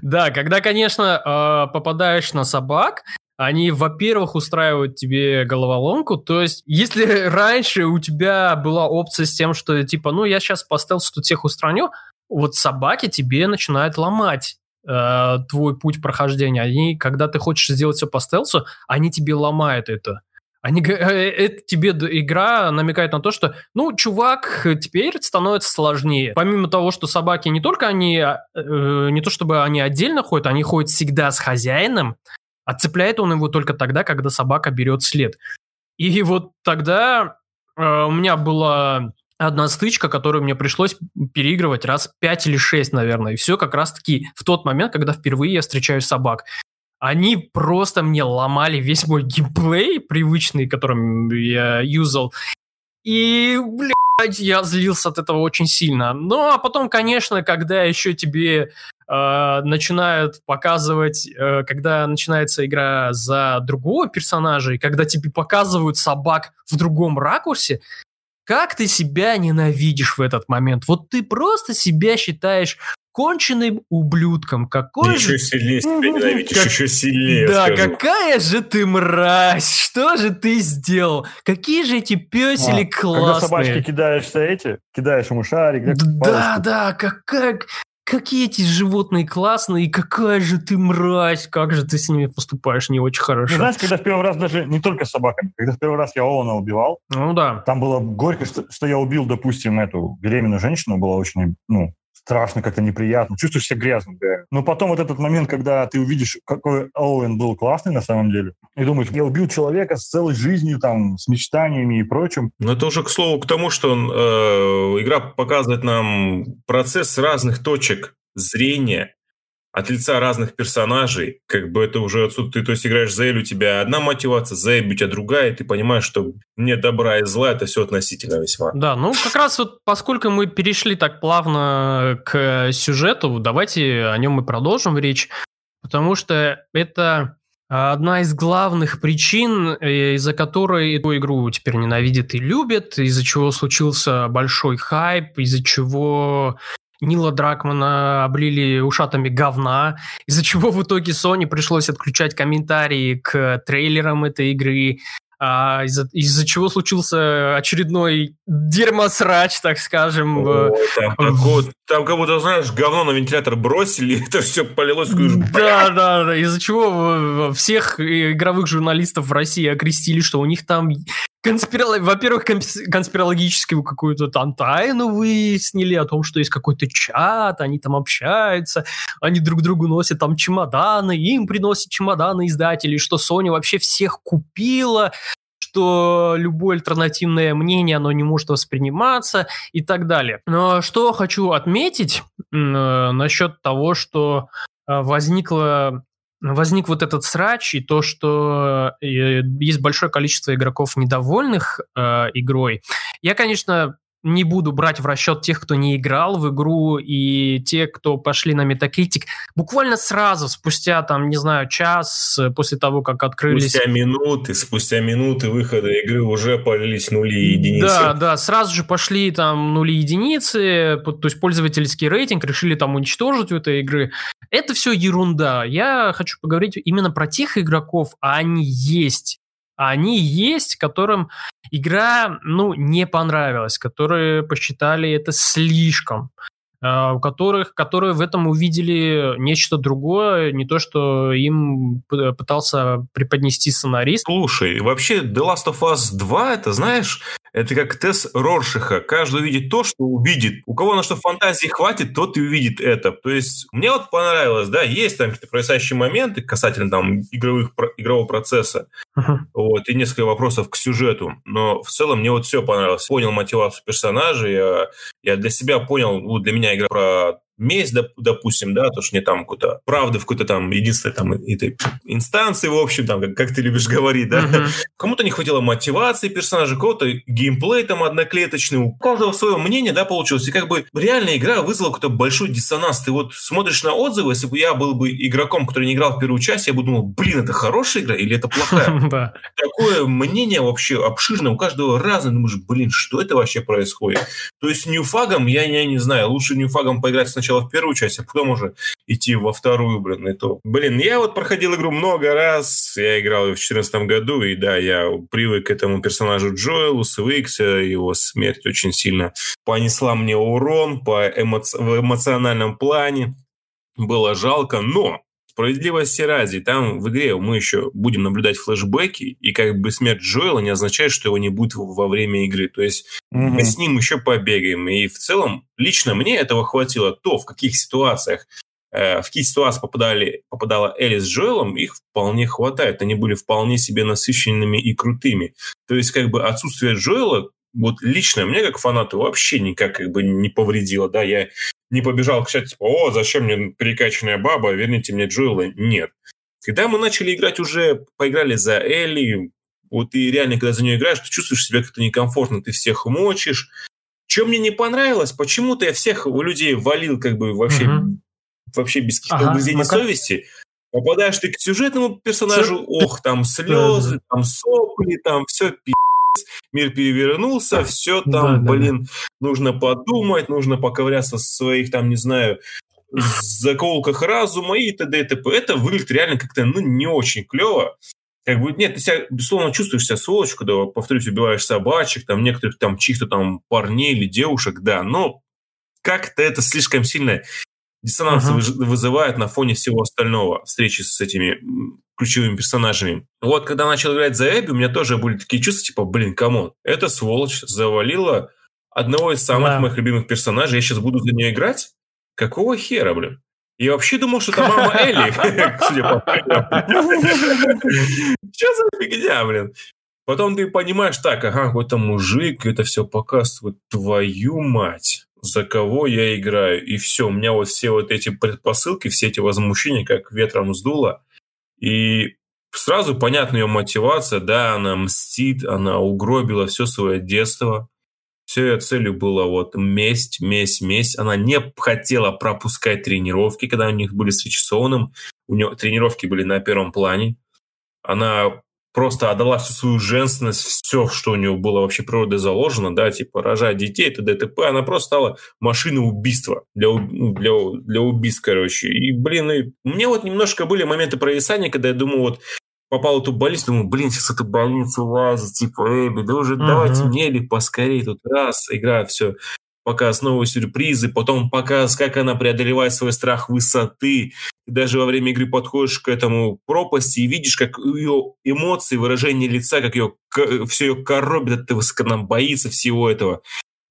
Да, когда, конечно, э, попадаешь на собак, они, во-первых, устраивают тебе головоломку. То есть, если раньше у тебя была опция с тем, что типа, ну, я сейчас по стелсу тут всех устраню, вот собаки тебе начинают ломать э, твой путь прохождения. Они, когда ты хочешь сделать все по стелсу, они тебе ломают это. Они, э, это тебе игра намекает на то, что, ну, чувак, теперь становится сложнее. Помимо того, что собаки не только они, э, не то чтобы они отдельно ходят, они ходят всегда с хозяином, А цепляет он его только тогда, когда собака берет след. И вот тогда э, у меня была одна стычка, которую мне пришлось переигрывать раз 5 или 6, наверное. И все как раз-таки в тот момент, когда впервые я встречаю собак. Они просто мне ломали весь мой геймплей привычный, которым я юзал. И, блядь, я злился от этого очень сильно. Ну, а потом, конечно, когда еще тебе начинают показывать, э, когда начинается игра за другого персонажа, и когда тебе показывают собак в другом ракурсе, как ты себя ненавидишь в этот момент? Вот ты просто себя считаешь конченным ублюдком. Какой еще же... сильнее себя ненавидишь, как... еще сильнее. Да, скажу. какая же ты мразь! Что же ты сделал? Какие же эти песели а, классные! Когда собачки кидаешься эти, кидаешь ему шарик. Да, да, да, как, как, какие эти животные классные, и какая же ты мразь, как же ты с ними поступаешь не очень хорошо. Ну, знаешь, когда в первый раз даже не только с собаками, когда в первый раз я Оуэна убивал, ну да. Там было горько, что, что я убил, допустим, эту беременную женщину, было очень, ну, страшно, как-то неприятно, чувствуешь себя грязным. Да. Но потом вот этот момент, когда ты увидишь, какой Оуэн был классный на самом деле, и думаешь, я убил человека с целой жизнью, там, с мечтаниями и прочим. Но это уже, к слову, к тому, что э, игра показывает нам процесс разных точек зрения, от лица разных персонажей, как бы это уже отсюда, ты то есть играешь за Эль, у тебя одна мотивация, за Эбби у тебя другая, и ты понимаешь, что нет добра и зла, это все относительно весьма. Да, ну как раз вот поскольку мы перешли так плавно к сюжету, давайте о нем и продолжим речь, потому что это одна из главных причин, э, из-за которой эту игру теперь ненавидят и любят, из-за чего случился большой хайп, из-за чего Нила Дракмана облили ушатами говна, из-за чего в итоге Sony пришлось отключать комментарии к трейлерам этой игры, а, из-за, из чего случился очередной дерьмосрач, так скажем. О, там, в... там как будто, знаешь, говно на вентилятор бросили, это все полилось. Да, да, да, из-за чего всех игровых журналистов в России окрестили, что у них там конспиролог... во-первых, конспирологическую какую-то там тайну выяснили о том, что есть какой-то чат, они там общаются, они друг другу носят там чемоданы, им приносят чемоданы издатели, что Sony вообще всех купила, что любое альтернативное мнение, оно не может восприниматься и так далее. Но что хочу отметить э, насчет того, что э, возникла возник вот этот срач и то, что э, есть большое количество игроков недовольных э, игрой. Я, конечно, не буду брать в расчет тех, кто не играл в игру, и те, кто пошли на Metacritic, буквально сразу, спустя, там, не знаю, час после того, как открылись... Спустя минуты, спустя минуты выхода игры уже полились нули и единицы. Да, да, сразу же пошли там нули и единицы, то есть пользовательский рейтинг, решили там уничтожить у этой игры. Это все ерунда. Я хочу поговорить именно про тех игроков, а они есть они есть, которым игра, ну, не понравилась, которые посчитали это слишком. А, у которых, которые в этом увидели нечто другое, не то, что им пытался преподнести сценарист. Слушай, вообще The Last of Us 2, это, знаешь, это как тест Роршиха. Каждый увидит то, что увидит. У кого на что фантазии хватит, тот и увидит это. То есть мне вот понравилось, да, есть там какие-то происходящие моменты касательно там игровых, игрового процесса. Uh-huh. Вот, и несколько вопросов к сюжету. Но в целом мне вот все понравилось. Понял мотивацию персонажей, я, я для себя понял, ну, для меня игра про месть, допустим, да, то, что не там какую-то правды в какой-то там единственной там этой инстанции, в общем, там, как, как ты любишь говорить, да. Uh-huh. Кому-то не хватило мотивации персонажа, кого-то геймплей там одноклеточный, у каждого свое мнение, да, получилось. И как бы реальная игра вызвала какой-то большой диссонанс. Ты вот смотришь на отзывы, если бы я был бы игроком, который не играл в первую часть, я бы думал, блин, это хорошая игра или это плохая? Такое мнение вообще обширное, у каждого разное. Думаешь, блин, что это вообще происходит? То есть ньюфагом, я, я не знаю, лучше ньюфагом поиграть сначала в первую часть, а потом уже идти во вторую, блин, и то. Блин, я вот проходил игру много раз, я играл в 2014 году, и да, я привык к этому персонажу Джоэлу, свыкся, его смерть очень сильно понесла мне урон по эмо- в эмоциональном плане. Было жалко, но Справедливости ради, там в игре мы еще будем наблюдать флешбеки, и как бы смерть Джоэла не означает, что его не будет во время игры. То есть mm-hmm. мы с ним еще побегаем. И в целом, лично мне этого хватило. То, в каких ситуациях, э, в какие ситуации попадали попадала Элли с Джоэлом, их вполне хватает. Они были вполне себе насыщенными и крутыми. То есть, как бы отсутствие Джоэла вот лично мне, как фанату, вообще никак как бы не повредило, да, я не побежал кричать, типа, о, зачем мне перекачанная баба, верните мне Джоэла. Нет. Когда мы начали играть уже, поиграли за Элли, вот и реально, когда за нее играешь, ты чувствуешь себя как-то некомфортно, ты всех мочишь. Чем мне не понравилось, почему-то я всех людей валил как бы вообще, угу. вообще без каких-то ага, угрызений совести. Попадаешь ты к сюжетному персонажу, Все... ох, там слезы, там сопли, там все пи***, мир перевернулся, все там, да, блин, да, да. нужно подумать, нужно поковыряться в своих там, не знаю, заколках разума и т.д. и т.п. Это выглядит реально как-то, ну, не очень клево. Как бы, нет, ты себя, безусловно, чувствуешь себя сволочь, когда, повторюсь, убиваешь собачек, там, некоторых там чьих-то там парней или девушек, да, но как-то это слишком сильно диссонанс uh-huh. вызывает на фоне всего остального встречи с этими ключевыми персонажами. Вот когда начал играть за Эбби, у меня тоже были такие чувства, типа, блин, кому? Это сволочь завалила одного из самых да. моих любимых персонажей, я сейчас буду за нее играть? Какого хера, блин? Я вообще думал, что это мама Элли, судя по Что за фигня, блин? Потом ты понимаешь, так, ага, какой-то мужик, это все показывает, твою мать, за кого я играю. И все, у меня вот все вот эти предпосылки, все эти возмущения как ветром сдуло. И сразу понятна ее мотивация, да, она мстит, она угробила все свое детство, все ее целью было вот месть, месть, месть. Она не хотела пропускать тренировки, когда у них были с Ричсоном. У нее тренировки были на первом плане. Она просто отдала всю свою женственность, все, что у нее было вообще природой заложено, да, типа рожать детей, т.д. т.п. Она просто стала машиной убийства для, ну, для, для убийств, короче. И, блин, и меня вот немножко были моменты провисания, когда я думаю, вот попал в эту больницу, думаю, блин, сейчас эта больница лазит, типа, Эбби, да уже uh-huh. давайте мне или поскорее тут раз, игра, все, показ новые сюрпризы, потом показ, как она преодолевает свой страх высоты. Ты даже во время игры подходишь к этому пропасти и видишь, как ее эмоции, выражение лица, как ее, все ее коробит от того, как она боится всего этого.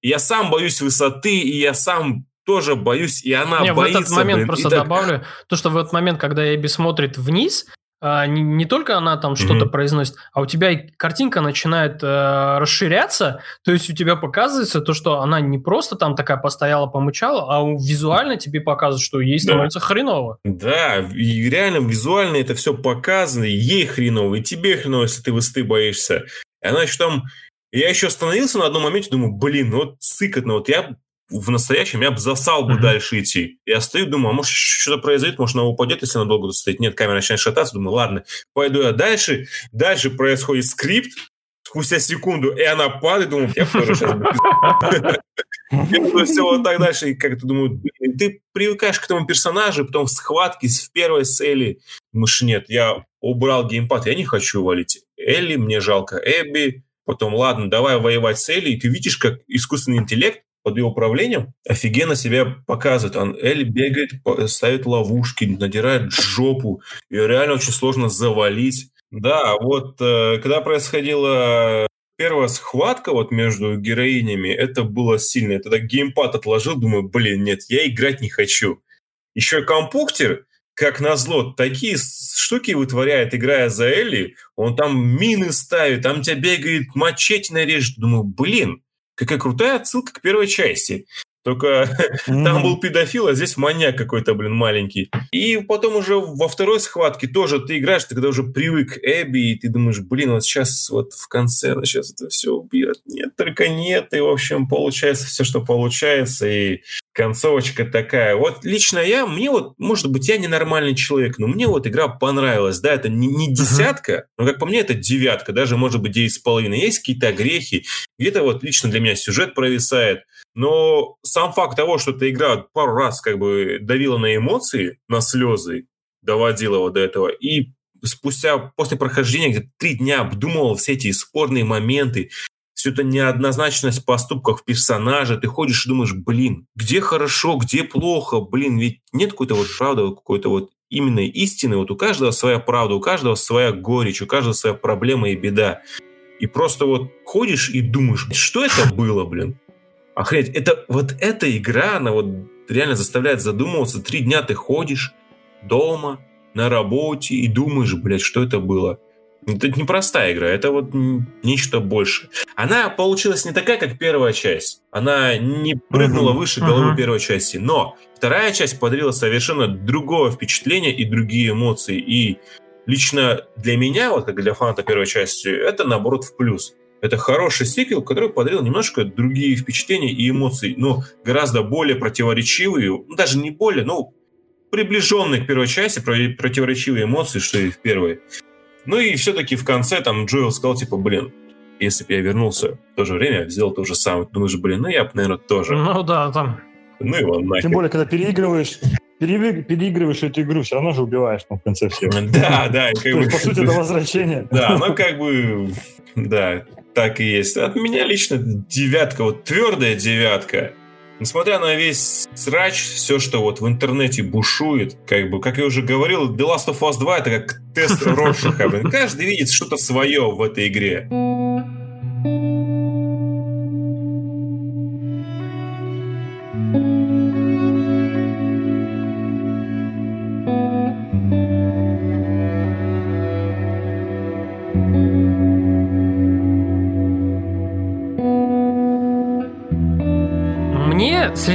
Я сам боюсь высоты, и я сам тоже боюсь, и она Не, боится. в этот момент блин, просто так... добавлю, то, что в этот момент, когда Эбби смотрит вниз, а, не, не только она там mm-hmm. что-то произносит, а у тебя картинка начинает э, расширяться, то есть у тебя показывается то, что она не просто там такая постояла, помычала, а визуально тебе показывает, что ей становится да. хреново. Да, и реально визуально это все показано, ей хреново, и тебе хреново, если ты высоты боишься. И она еще там... Я еще остановился на одном моменте, думаю, блин, вот сыкотно, вот я в настоящем я бы засал бы mm-hmm. дальше идти. Я стою, думаю, а может что-то произойдет, может она упадет, если она долго тут стоит. Нет, камера начинает шататься, думаю, ладно, пойду я дальше. Дальше происходит скрипт, спустя секунду, и она падает, думаю, я тоже сейчас все вот так дальше, и как-то думаю, ты привыкаешь к этому персонажу, потом в схватке в первой с Элли, думаешь, нет, я убрал геймпад, я не хочу валить Элли, мне жалко Эбби, потом, ладно, давай воевать с Элли, и ты видишь, как искусственный интеллект под ее управлением офигенно себя показывает. Он Эль бегает, ставит ловушки, надирает жопу. Ее реально очень сложно завалить. Да, вот э, когда происходила первая схватка вот между героинями, это было сильно. Я тогда геймпад отложил, думаю, блин, нет, я играть не хочу. Еще компьютер, как назло, такие штуки вытворяет, играя за Элли. Он там мины ставит, там тебя бегает, мачете нарежет. Думаю, блин, Какая крутая отсылка к первой части. Только mm-hmm. там был педофил, а здесь маньяк какой-то, блин, маленький. И потом уже во второй схватке тоже ты играешь, ты когда уже привык к Эбби, и ты думаешь, блин, вот сейчас вот в конце она сейчас это все убьет. Нет, только нет. И, в общем, получается все, что получается. И концовочка такая. Вот лично я, мне вот, может быть, я ненормальный человек, но мне вот игра понравилась. Да, это не, не десятка, uh-huh. но, как по мне, это девятка, даже, может быть, девять с половиной. Есть какие-то огрехи, где-то вот лично для меня сюжет провисает. Но сам факт того, что эта игра пару раз как бы давила на эмоции, на слезы, доводила его до этого, и спустя, после прохождения, где три дня обдумывал все эти спорные моменты, всю эту неоднозначность поступков персонажа, ты ходишь и думаешь, блин, где хорошо, где плохо, блин, ведь нет какой-то вот правды, какой-то вот именно истины, вот у каждого своя правда, у каждого своя горечь, у каждого своя проблема и беда. И просто вот ходишь и думаешь, что это было, блин? Охренеть, это вот эта игра, она вот реально заставляет задумываться. Три дня ты ходишь дома, на работе и думаешь, блядь, что это было. Это непростая игра, это вот нечто больше. Она получилась не такая, как первая часть. Она не прыгнула выше головы первой части, но вторая часть подарила совершенно другое впечатление и другие эмоции. И лично для меня, вот как для фаната первой части, это наоборот в плюс. Это хороший сиквел, который подарил немножко другие впечатления и эмоции, но гораздо более противоречивые, ну, даже не более, но приближенные к первой части, противоречивые эмоции, что и в первой. Ну и все-таки в конце там Джоэл сказал, типа, блин, если бы я вернулся в то же время, сделал то же самое. Думаешь, блин, ну я бы, наверное, тоже. Ну да, там. Ну и он нахер. Тем более, когда переигрываешь, переигрываешь эту игру, все равно же убиваешь ну, в конце всего. Да, да. Как бы, по сути, это возвращение. Да, ну как бы, да, так и есть. От меня лично девятка, вот твердая девятка. Несмотря на весь срач, все, что вот в интернете бушует, как бы, как я уже говорил, The Last of Us 2 это как тест Роршаха. Каждый видит что-то свое в этой игре.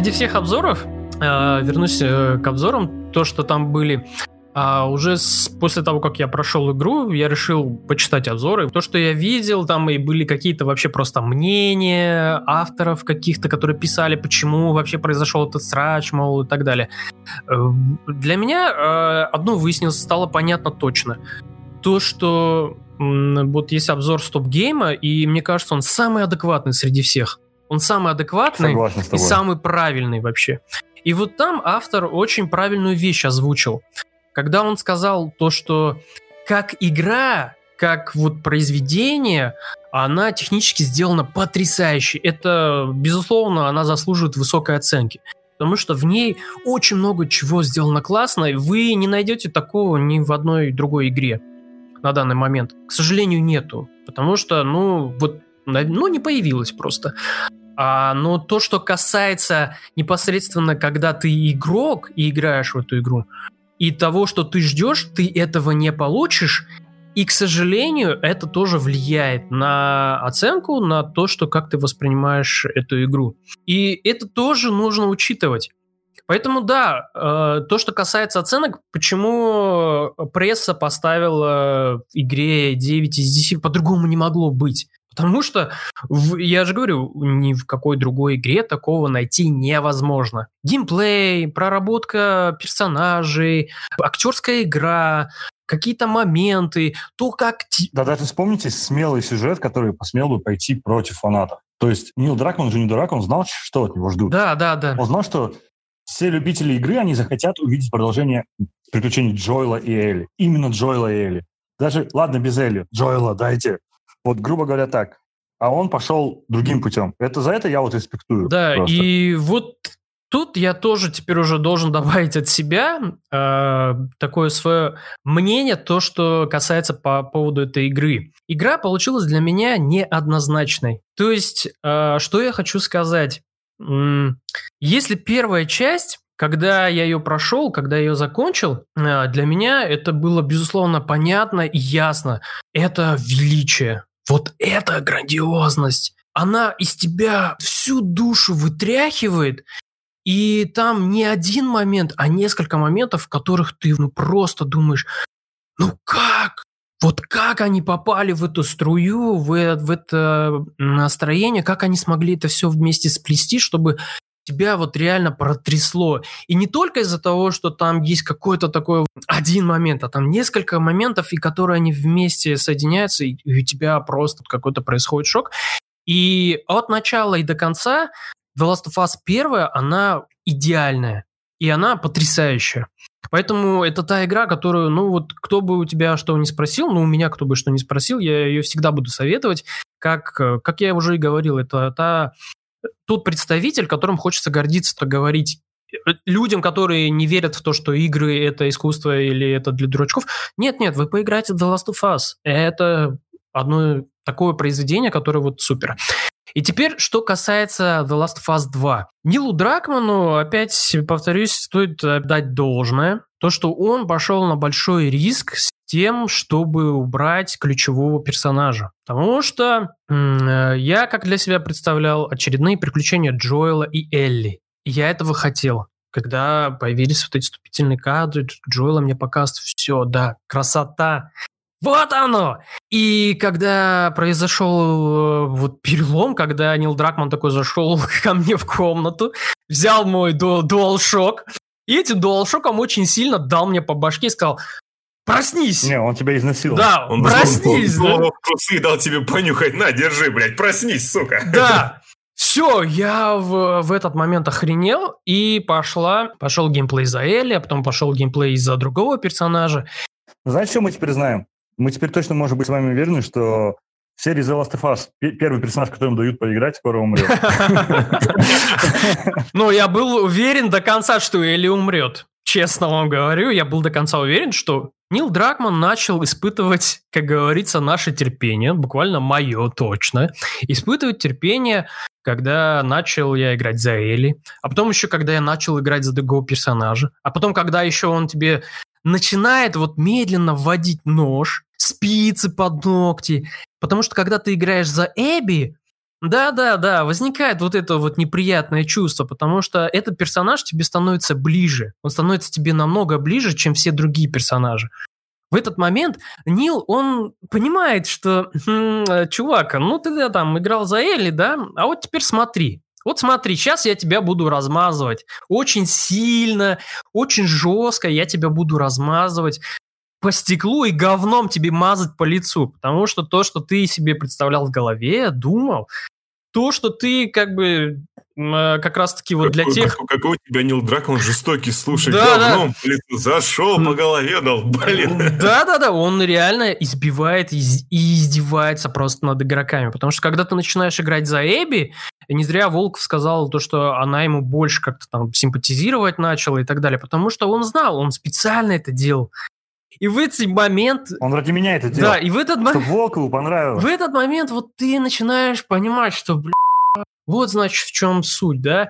Среди всех обзоров, э, вернусь э, к обзорам, то, что там были, а уже после того, как я прошел игру, я решил почитать обзоры. То, что я видел, там и были какие-то вообще просто мнения авторов каких-то, которые писали, почему вообще произошел этот срач, мол, и так далее. Э, для меня одно выяснилось, стало понятно точно. То, что вот есть обзор стоп-гейма, и мне кажется, он самый адекватный среди всех. Он самый адекватный и самый правильный вообще. И вот там автор очень правильную вещь озвучил. Когда он сказал то, что как игра, как вот произведение, она технически сделана потрясающе. Это, безусловно, она заслуживает высокой оценки. Потому что в ней очень много чего сделано классно, и вы не найдете такого ни в одной другой игре на данный момент. К сожалению, нету. Потому что, ну, вот ну, не появилось просто. А, но то, что касается непосредственно, когда ты игрок и играешь в эту игру, и того, что ты ждешь, ты этого не получишь, и, к сожалению, это тоже влияет на оценку, на то, что как ты воспринимаешь эту игру. И это тоже нужно учитывать. Поэтому да, э, то, что касается оценок, почему пресса поставила игре 9 из 10, по-другому не могло быть. Потому что, в, я же говорю, ни в какой другой игре такого найти невозможно. Геймплей, проработка персонажей, актерская игра, какие-то моменты, то, как... Да, даже вспомните смелый сюжет, который посмел бы пойти против фанатов. То есть Нил Дракман же не дурак, он знал, что от него ждут. Да, да, да. Он знал, что все любители игры, они захотят увидеть продолжение приключений Джоэла и Элли. Именно Джоэла и Элли. Даже, ладно, без Элли, Джоэла дайте. Вот, грубо говоря, так. А он пошел другим путем. Это за это я вот респектую. Да, просто. и вот тут я тоже теперь уже должен добавить от себя э, такое свое мнение, то, что касается по поводу этой игры. Игра получилась для меня неоднозначной. То есть, э, что я хочу сказать? Если первая часть когда я ее прошел, когда я ее закончил, э, для меня это было, безусловно, понятно и ясно. Это величие. Вот эта грандиозность, она из тебя всю душу вытряхивает, и там не один момент, а несколько моментов, в которых ты ну, просто думаешь, ну как? Вот как они попали в эту струю, в, в это настроение, как они смогли это все вместе сплести, чтобы тебя вот реально протрясло. И не только из-за того, что там есть какой-то такой один момент, а там несколько моментов, и которые они вместе соединяются, и, у тебя просто какой-то происходит шок. И от начала и до конца The Last of Us 1, она идеальная. И она потрясающая. Поэтому это та игра, которую, ну вот, кто бы у тебя что не спросил, ну у меня кто бы что не спросил, я ее всегда буду советовать. Как, как я уже и говорил, это та тот представитель, которым хочется гордиться, то говорить э, людям, которые не верят в то, что игры — это искусство или это для дурачков. Нет-нет, вы поиграете в The Last of Us. Это одно такое произведение, которое вот супер. И теперь, что касается The Last of Us 2. Нилу Дракману, опять повторюсь, стоит дать должное. то, что он пошел на большой риск с тем, чтобы убрать ключевого персонажа. Потому что э, я, как для себя представлял, очередные приключения Джоэла и Элли. Я этого хотел. Когда появились вот эти вступительные кадры, Джоэла мне показывает все, да, красота. Вот оно! И когда произошел э, вот перелом, когда Нил Дракман такой зашел ко мне в комнату, взял мой DualShock, и этим DualShock очень сильно дал мне по башке и сказал, проснись! Не, он тебя изнасиловал. Да, Он проснись! Он, да? он, трусы дал тебе понюхать. На, держи, блядь, проснись, сука. Да, все, я в, в этот момент охренел, и пошла, пошел геймплей за Элли, а потом пошел геймплей из-за другого персонажа. Знаешь, что мы теперь знаем? Мы теперь точно можем быть с вами уверены, что в серии The Last of Us пе- первый персонаж, которому дают поиграть, скоро умрет. Ну, я был уверен до конца, что Элли умрет. Честно вам говорю, я был до конца уверен, что Нил Дракман начал испытывать, как говорится, наше терпение, буквально мое точно, испытывать терпение, когда начал я играть за Элли, а потом еще, когда я начал играть за другого персонажа, а потом, когда еще он тебе начинает вот медленно вводить нож, спицы под ногти, потому что когда ты играешь за Эбби, да-да-да, возникает вот это вот неприятное чувство, потому что этот персонаж тебе становится ближе. Он становится тебе намного ближе, чем все другие персонажи. В этот момент Нил, он понимает, что, «Хм, э, чувак, ну ты да, там играл за Элли, да, а вот теперь смотри. Вот смотри, сейчас я тебя буду размазывать. Очень сильно, очень жестко я тебя буду размазывать по стеклу и говном тебе мазать по лицу. Потому что то, что ты себе представлял в голове, думал, то, что ты как бы э, как раз-таки вот для Какой- тех... Какой, какой у тебя Нил Дракман жестокий, слушай, Да, да. говном по лицу зашел по голове, дал, блин. Да-да-да, он реально избивает и из- и издевается просто над игроками. Потому что когда ты начинаешь играть за Эбби, не зря Волков сказал то, что она ему больше как-то там симпатизировать начала и так далее. Потому что он знал, он специально это делал. И в этот момент... Он ради меня это делал. Да, и в этот Чтобы момент... Волкову понравилось. В этот момент вот ты начинаешь понимать, что, бля, вот значит в чем суть, да?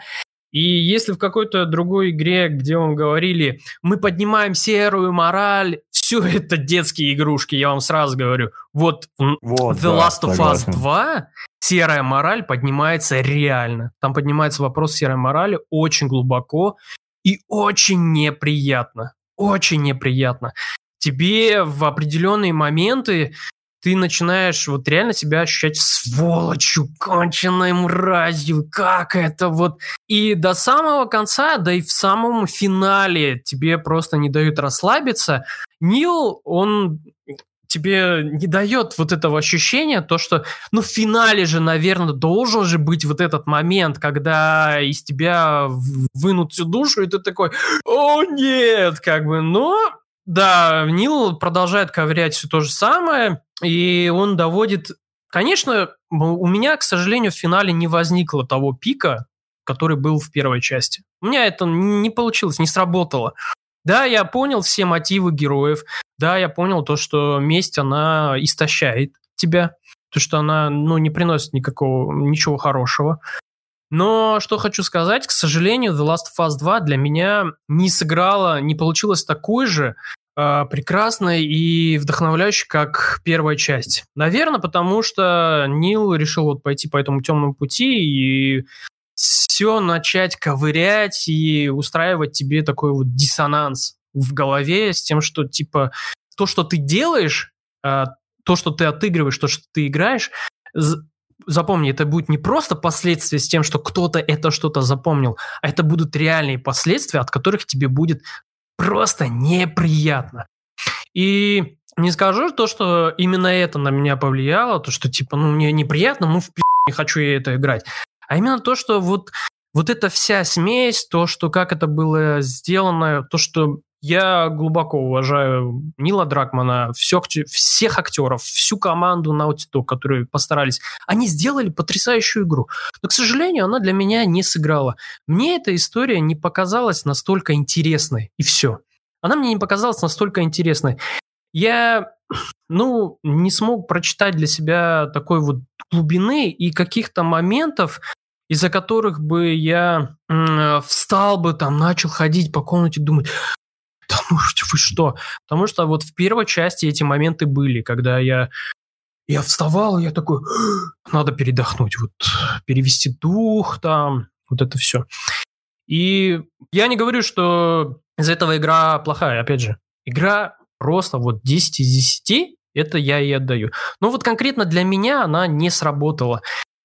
И если в какой-то другой игре, где вам говорили, мы поднимаем серую мораль, все это детские игрушки, я вам сразу говорю. Вот Вот, The да, Last of Us согласен. 2 серая мораль поднимается реально. Там поднимается вопрос серой морали очень глубоко и очень неприятно. Очень неприятно. Тебе в определенные моменты ты начинаешь вот реально себя ощущать сволочью, конченной мразью, как это вот. И до самого конца, да и в самом финале тебе просто не дают расслабиться. Нил, он тебе не дает вот этого ощущения, то, что, ну, в финале же, наверное, должен же быть вот этот момент, когда из тебя вынут всю душу, и ты такой, о, нет, как бы, но да, Нил продолжает ковырять все то же самое, и он доводит... Конечно, у меня, к сожалению, в финале не возникло того пика, который был в первой части. У меня это не получилось, не сработало. Да, я понял все мотивы героев. Да, я понял то, что месть, она истощает тебя. То, что она, ну, не приносит никакого, ничего хорошего. Но что хочу сказать, к сожалению, The Last of Us 2 для меня не сыграла, не получилась такой же э, прекрасной и вдохновляющей, как первая часть. Наверное, потому что Нил решил вот пойти по этому темному пути и все начать ковырять и устраивать тебе такой вот диссонанс в голове с тем, что типа то, что ты делаешь, э, то, что ты отыгрываешь, то, что ты играешь, запомни, это будет не просто последствия с тем, что кто-то это что-то запомнил, а это будут реальные последствия, от которых тебе будет просто неприятно. И не скажу то, что именно это на меня повлияло, то, что типа, ну, мне неприятно, ну, в пи*** не хочу я это играть. А именно то, что вот, вот эта вся смесь, то, что как это было сделано, то, что я глубоко уважаю Нила Дракмана, всех, всех актеров, всю команду Naughty Dog, которые постарались. Они сделали потрясающую игру. Но, к сожалению, она для меня не сыграла. Мне эта история не показалась настолько интересной, и все. Она мне не показалась настолько интересной. Я, ну, не смог прочитать для себя такой вот глубины и каких-то моментов, из-за которых бы я м, встал бы, там, начал ходить по комнате, думать, да ну вы что? Потому что вот в первой части эти моменты были, когда я я вставал, я такой, надо передохнуть, вот перевести дух там, вот это все. И я не говорю, что из этого игра плохая, опять же. Игра просто вот 10 из 10, это я и отдаю. Но вот конкретно для меня она не сработала.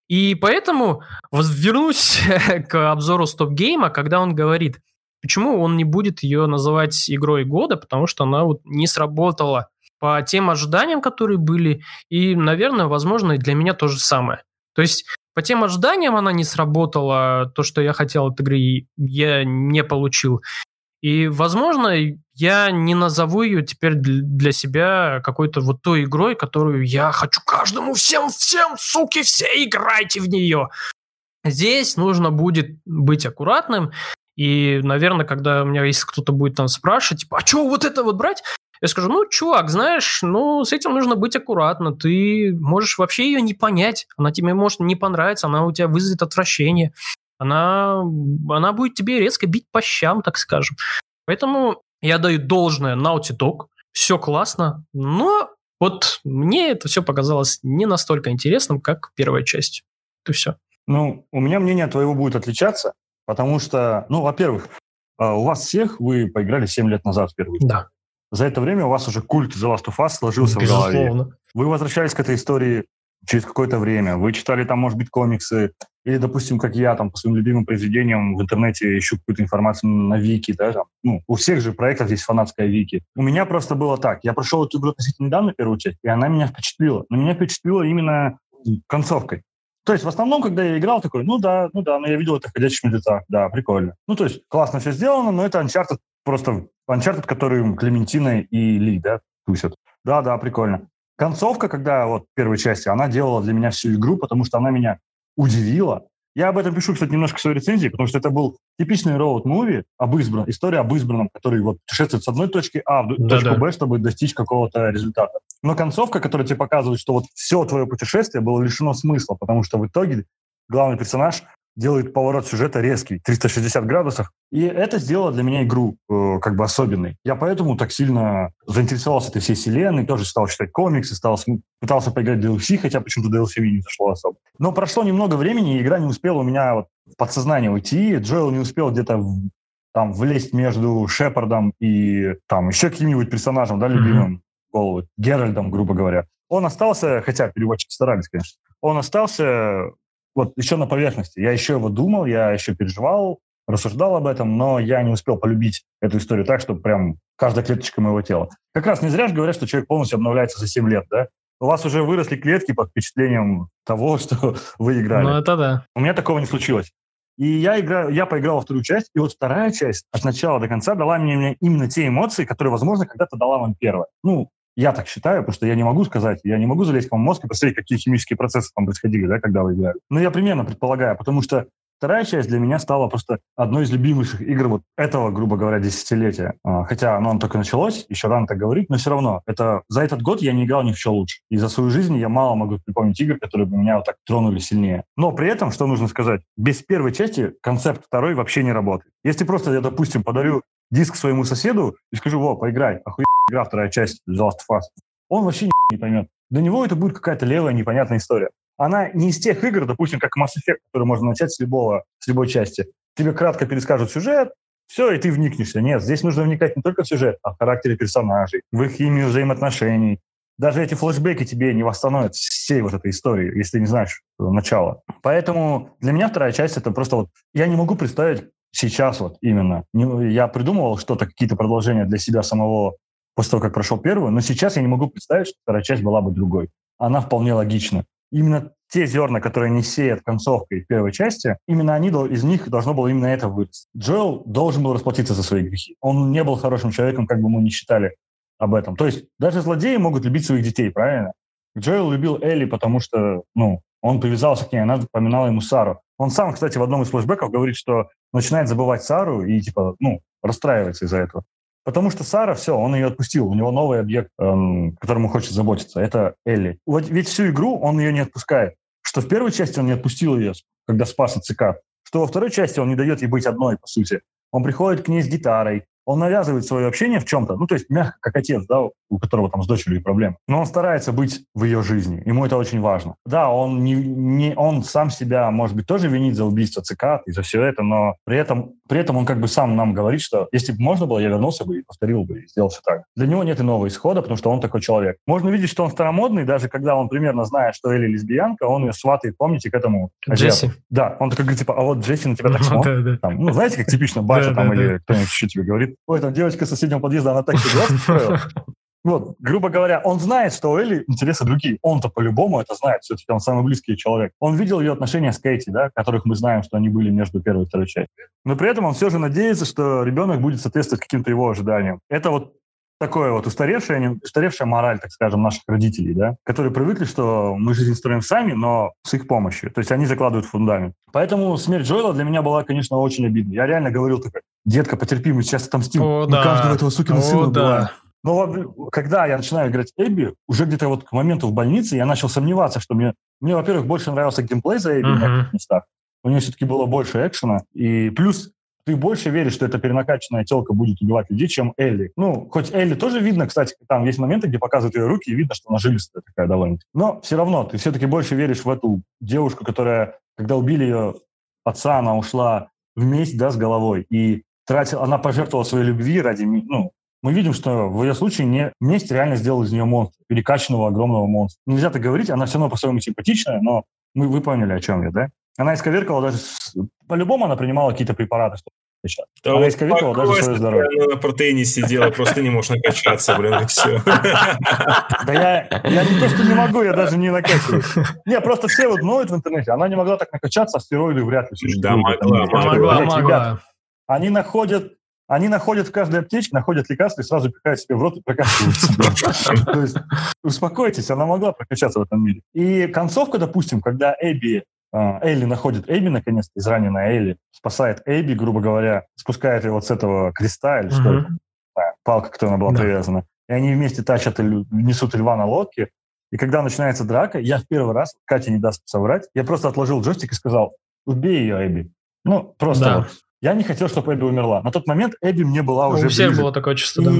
И поэтому вернусь к обзору стоп-гейма, когда он говорит, почему он не будет ее называть игрой года, потому что она вот не сработала по тем ожиданиям, которые были, и, наверное, возможно, и для меня то же самое. То есть по тем ожиданиям она не сработала, то, что я хотел от игры, я не получил. И, возможно, я не назову ее теперь для себя какой-то вот той игрой, которую я хочу каждому, всем, всем, суки, все играйте в нее. Здесь нужно будет быть аккуратным. И, наверное, когда у меня, если кто-то будет там спрашивать, типа, а что вот это вот брать? Я скажу, ну, чувак, знаешь, ну, с этим нужно быть аккуратно. Ты можешь вообще ее не понять. Она тебе может не понравиться, она у тебя вызовет отвращение. Она, она будет тебе резко бить по щам, так скажем. Поэтому я даю должное Naughty Dog. Все классно, но вот мне это все показалось не настолько интересным, как первая часть. Это все. Ну, у меня мнение твоего будет отличаться, потому что, ну, во-первых, а, у вас всех вы поиграли 7 лет назад в первую. Да. За это время у вас уже культ The Last of Us сложился Безусловно. в голове. Вы возвращались к этой истории через какое-то время. Вы читали там, может быть, комиксы, или, допустим, как я, там, по своим любимым произведениям в интернете ищу какую-то информацию на Вики, да, там. Ну, у всех же проектов есть фанатская Вики. У меня просто было так. Я прошел эту игру относительно недавно, первую часть, и она меня впечатлила. Но меня впечатлила именно концовкой. То есть в основном, когда я играл, такой, ну да, ну да, но я видел это в «Ходячих мертвецах», да, прикольно. Ну то есть классно все сделано, но это Uncharted просто Uncharted, который Клементина и Ли, да, тусят. Да, да, прикольно. Концовка, когда вот первой части, она делала для меня всю игру, потому что она меня удивила. Я об этом пишу, кстати, немножко в своей рецензии, потому что это был типичный роуд-муви об избранном, история об избранном, который вот путешествует с одной точки А в да, точку да. Б, чтобы достичь какого-то результата. Но концовка, которая тебе показывает, что вот все твое путешествие было лишено смысла, потому что в итоге главный персонаж делает поворот сюжета резкий, 360 градусов. И это сделало для меня игру э, как бы особенной. Я поэтому так сильно заинтересовался этой всей вселенной, тоже стал читать комиксы, стал, пытался поиграть в DLC, хотя почему-то DLC мне не зашло особо. Но прошло немного времени, и игра не успела у меня вот в подсознание уйти. Джоэл не успел где-то там влезть между Шепардом и там еще каким-нибудь персонажем, да, любимым, mm-hmm. голову, Геральдом, грубо говоря. Он остался, хотя переводчики старались, конечно, он остался вот еще на поверхности. Я еще его думал, я еще переживал, рассуждал об этом, но я не успел полюбить эту историю так, чтобы прям каждая клеточка моего тела. Как раз не зря же говорят, что человек полностью обновляется за 7 лет, да? У вас уже выросли клетки под впечатлением того, что вы играли. Ну, это да. У меня такого не случилось. И я, играю, я поиграл во вторую часть, и вот вторая часть от начала до конца дала мне именно те эмоции, которые, возможно, когда-то дала вам первая. Ну, я так считаю, потому что я не могу сказать, я не могу залезть вам в мозг и посмотреть, какие химические процессы там происходили, да, когда вы играли. Но я примерно предполагаю, потому что вторая часть для меня стала просто одной из любимых игр вот этого, грубо говоря, десятилетия. А, хотя оно только началось, еще рано так говорить, но все равно. Это, за этот год я не играл ни в что лучше. И за свою жизнь я мало могу припомнить игр, которые бы меня вот так тронули сильнее. Но при этом, что нужно сказать, без первой части концепт второй вообще не работает. Если просто я, допустим, подарю диск своему соседу и скажу, во, поиграй, охуенно игра, вторая часть The Last of Us, он вообще не поймет. Для него это будет какая-то левая непонятная история. Она не из тех игр, допустим, как Mass Effect, который можно начать с, любого, с любой части. Тебе кратко перескажут сюжет, все, и ты вникнешься. Нет, здесь нужно вникать не только в сюжет, а в характере персонажей, в их химию взаимоотношений. Даже эти флешбеки тебе не восстановят всей вот этой истории, если не знаешь начала. Поэтому для меня вторая часть — это просто вот... Я не могу представить сейчас вот именно. Я придумывал что-то, какие-то продолжения для себя самого после того, как прошел первую, но сейчас я не могу представить, что вторая часть была бы другой. Она вполне логична. Именно те зерна, которые не сеют концовкой первой части, именно они, из них должно было именно это вырасти. Джоэл должен был расплатиться за свои грехи. Он не был хорошим человеком, как бы мы ни считали об этом. То есть даже злодеи могут любить своих детей, правильно? Джоэл любил Элли, потому что, ну, он привязался к ней, она напоминала ему Сару. Он сам, кстати, в одном из флешбеков говорит, что начинает забывать Сару и, типа, ну, расстраивается из-за этого. Потому что Сара, все, он ее отпустил. У него новый объект, эм, которому хочет заботиться. Это Элли. Вот ведь всю игру он ее не отпускает. Что в первой части он не отпустил ее, когда спас от ЦК. Что во второй части он не дает ей быть одной, по сути. Он приходит к ней с гитарой, он навязывает свое общение в чем-то, ну, то есть мягко, как отец, да, у которого там с дочерью проблемы. Но он старается быть в ее жизни, ему это очень важно. Да, он, не, не, он сам себя, может быть, тоже винит за убийство цикад и за все это, но при этом, при этом он как бы сам нам говорит, что если бы можно было, я вернулся бы и повторил бы, и сделал все так. Для него нет иного исхода, потому что он такой человек. Можно видеть, что он старомодный, даже когда он примерно знает, что Элли лесбиянка, он ее сватает, помните, к этому Джесси. Да, он такой говорит, типа, а вот Джесси на тебя так смотрит. Ну, знаете, как типично батя там или кто-нибудь еще тебе говорит, ой, там девочка с соседнего подъезда, она так тебе Вот, грубо говоря, он знает, что у Элли интересы другие. Он-то по-любому это знает, все-таки он самый близкий человек. Он видел ее отношения с Кейти, да, которых мы знаем, что они были между первой и второй частью. Но при этом он все же надеется, что ребенок будет соответствовать каким-то его ожиданиям. Это вот такое вот устаревшая, устаревшая мораль, так скажем, наших родителей, да, которые привыкли, что мы жизнь строим сами, но с их помощью. То есть они закладывают фундамент. Поэтому смерть Джоэла для меня была, конечно, очень обидной. Я реально говорил такой, детка, потерпи, мы сейчас отомстим. О, мы да. каждого этого сукина О, сына да. Но когда я начинаю играть Эбби, уже где-то вот к моменту в больнице я начал сомневаться, что мне, мне во-первых, больше нравился геймплей за Эбби uh-huh. в местах. У нее все-таки было больше экшена. И плюс ты больше веришь, что эта перенакаченная телка будет убивать людей, чем Элли. Ну, хоть Элли тоже видно, кстати, там есть моменты, где показывают ее руки, и видно, что она жилистая такая довольно. Но все равно ты все-таки больше веришь в эту девушку, которая, когда убили ее отца, она ушла вместе, да, с головой, и тратила, она пожертвовала своей любви ради, ну, мы видим, что в ее случае не, месть реально сделал из нее монстра, перекачанного огромного монстра. Нельзя так говорить, она все равно по-своему симпатичная, но мы, вы поняли, о чем я, да? Она исковеркала даже... По-любому она принимала какие-то препараты, чтобы накачаться. Да она исковеркала даже свое здоровье. на протеине сидела, просто не можешь накачаться, блин, и все. Да я, я не то, что не могу, я даже не накачиваюсь. Не, просто все вот ноют в интернете. Она не могла так накачаться, а стероиды вряд ли существуют. Да, могла, могла, могла. Они находят они находят в каждой аптечке, находят лекарства и сразу пихают себе в рот и прокачивают себя. То есть успокойтесь, она могла прокачаться в этом мире. И концовка, допустим, когда Эбби а, Элли находит Эбби, наконец-то, израненная Элли, спасает Эбби, грубо говоря, спускает его с этого креста, или что это, палка, к которой она была привязана. И они вместе тащат, несут льва на лодке. И когда начинается драка, я в первый раз, Катя не даст соврать, я просто отложил джойстик и сказал, убей ее, Эбби. Ну, просто да. вот. Я не хотел, чтобы Эбби умерла. На тот момент Эбби мне была уже У всех ближе. было такое чувство, да.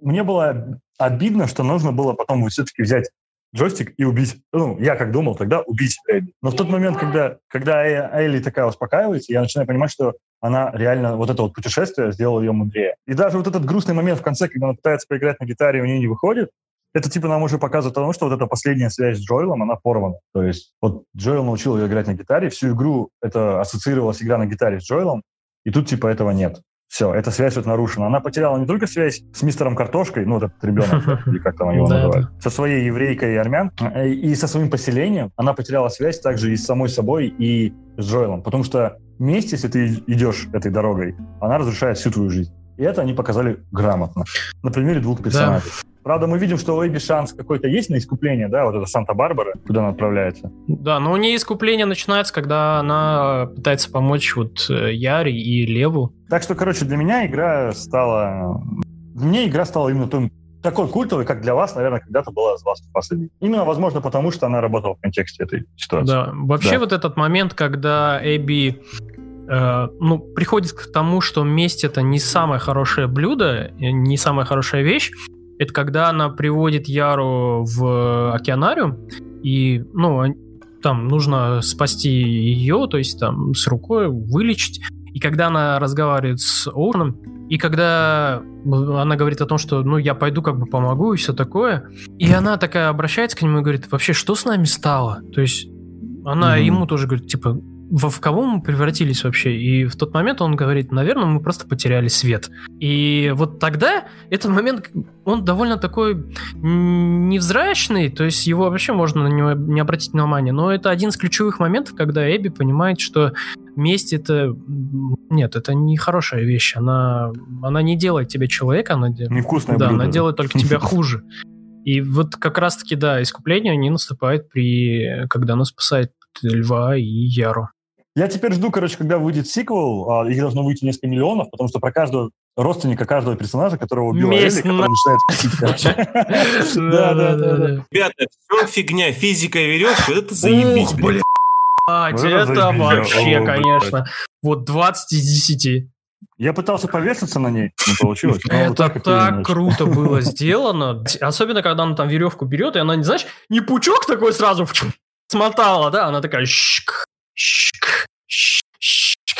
Мне было обидно, что нужно было потом все-таки взять джойстик и убить. Ну, я как думал тогда, убить Элли. Но в тот момент, когда, когда Элли такая успокаивается, я начинаю понимать, что она реально, вот это вот путешествие сделало ее мудрее. И даже вот этот грустный момент в конце, когда она пытается поиграть на гитаре, и у нее не выходит, это типа нам уже показывает тому, что вот эта последняя связь с Джоэлом, она порвана. То есть вот Джоэл научил ее играть на гитаре, всю игру это ассоциировалась игра на гитаре с Джоэлом, и тут типа этого нет. Все, эта связь вот нарушена. Она потеряла не только связь с мистером Картошкой, ну, этот ребенок, или как там его называют, со своей еврейкой и армян, э, и со своим поселением. Она потеряла связь также и с самой собой, и с Джоэлом. Потому что вместе, если ты идешь этой дорогой, она разрушает всю твою жизнь. И это они показали грамотно. На примере двух персонажей. Да. Правда, мы видим, что у Эбби шанс какой-то есть на искупление, да, вот это Санта-Барбара, куда она отправляется. Да, но у нее искупление начинается, когда она пытается помочь вот э, Яре и Леву. Так что, короче, для меня игра стала... Меня игра стала именно том, такой культовой, как для вас, наверное, когда-то была с вас последней. Именно, возможно, потому что она работала в контексте этой ситуации. Да, вообще да. вот этот момент, когда Эбби э, ну, приходит к тому, что месть это не самое хорошее блюдо, не самая хорошая вещь, это когда она приводит Яру в океанариум, и, ну, там нужно спасти ее, то есть там с рукой вылечить. И когда она разговаривает с Оуэном, и когда она говорит о том, что, ну, я пойду как бы помогу и все такое, и она такая обращается к нему и говорит, вообще, что с нами стало? То есть она mm-hmm. ему тоже говорит, типа, во в кого мы превратились вообще? И в тот момент он говорит, наверное, мы просто потеряли свет. И вот тогда этот момент, он довольно такой невзрачный, то есть его вообще можно на него не обратить внимания, но это один из ключевых моментов, когда Эбби понимает, что месть это... Нет, это не хорошая вещь, она, она не делает тебя человека, она... Невкусная Да, блюдо. она делает только тебя хуже. И вот как раз-таки, да, искупление не наступает при... когда она спасает Льва и Яру. Я теперь жду, короче, когда выйдет сиквел, а, их должно выйти несколько миллионов, потому что про каждого родственника каждого персонажа, которого убила Элли, который начинает короче. Да, да, да. Ребята, все фигня, физика веревка, это заебись, блин. Это вообще, конечно. Вот 20 из 10. Я пытался повеситься на ней, не получилось. Но Это вот так, так круто было сделано. Особенно, когда она там веревку берет, и она, не знаешь, не пучок такой сразу смотала, да, она такая щик, щик,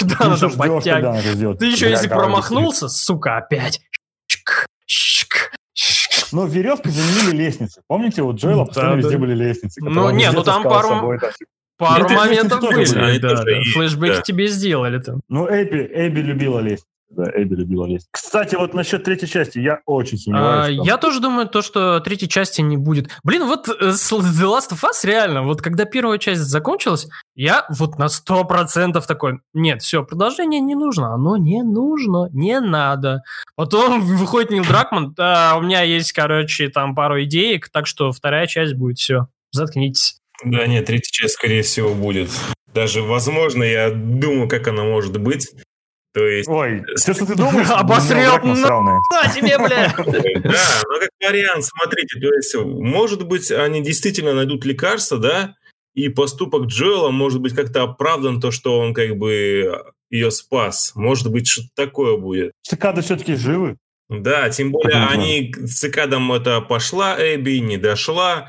щик, да, она там подтягивает. Ты еще, если промахнулся, сука, опять. Но веревкой заменили лестницы. Помните, у Джоэла постоянно везде были лестницы. Ну, не, ну там пару... Пару моментов были, да, Флэшбэки тебе сделали там. Ну, Эбби, Эбби любила лестницу. Да, Эбби любила лезть. Кстати, вот насчет третьей части я очень сомневаюсь. А, я тоже думаю, то, что третьей части не будет. Блин, вот э, с The Last of Us реально, вот когда первая часть закончилась, я вот на сто процентов такой, нет, все, продолжение не нужно, оно не нужно, не надо. Потом выходит Нил Дракман, да, у меня есть, короче, там пару идеек, так что вторая часть будет, все, заткнитесь. Да, нет, третья часть, скорее всего, будет. Даже, возможно, я думаю, как она может быть. То есть... Ой, все, что ты думаешь, обосрел на тебе, бля. Да, ну как вариант, смотрите, то есть, может быть, они действительно найдут лекарство, да, и поступок Джоэла может быть как-то оправдан то, что он как бы ее спас. Может быть, что-то такое будет. Цикады все-таки живы. Да, тем более они цикадам это пошла Эбби, не дошла.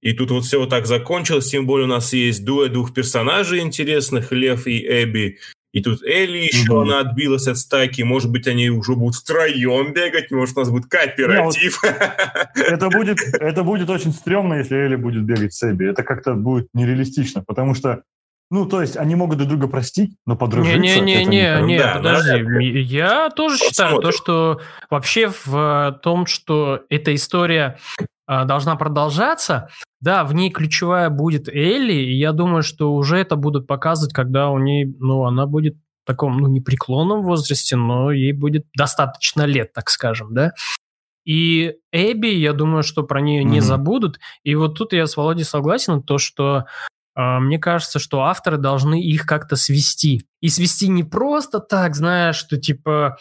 И тут вот все вот так закончилось, тем более у нас есть дуэт двух персонажей интересных, Лев и Эбби. И тут Элли еще, угу. она отбилась от стайки. Может быть, они уже будут втроем бегать, может, у нас будет кооператив. Не, вот это, будет, это будет очень стрёмно, если Элли будет бегать с Эбби. Это как-то будет нереалистично, потому что ну, то есть они могут друг друга простить, но подружиться... Не-не-не, не, да, подожди. Да, Я тоже считаю то, что вообще в том, что эта история должна продолжаться. Да, в ней ключевая будет Элли, и я думаю, что уже это будут показывать, когда у ней, ну, она будет в таком, ну, непреклонном возрасте, но ей будет достаточно лет, так скажем, да. И Эбби, я думаю, что про нее mm-hmm. не забудут. И вот тут я с Володей согласен, то, что э, мне кажется, что авторы должны их как-то свести. И свести не просто так, знаешь, что типа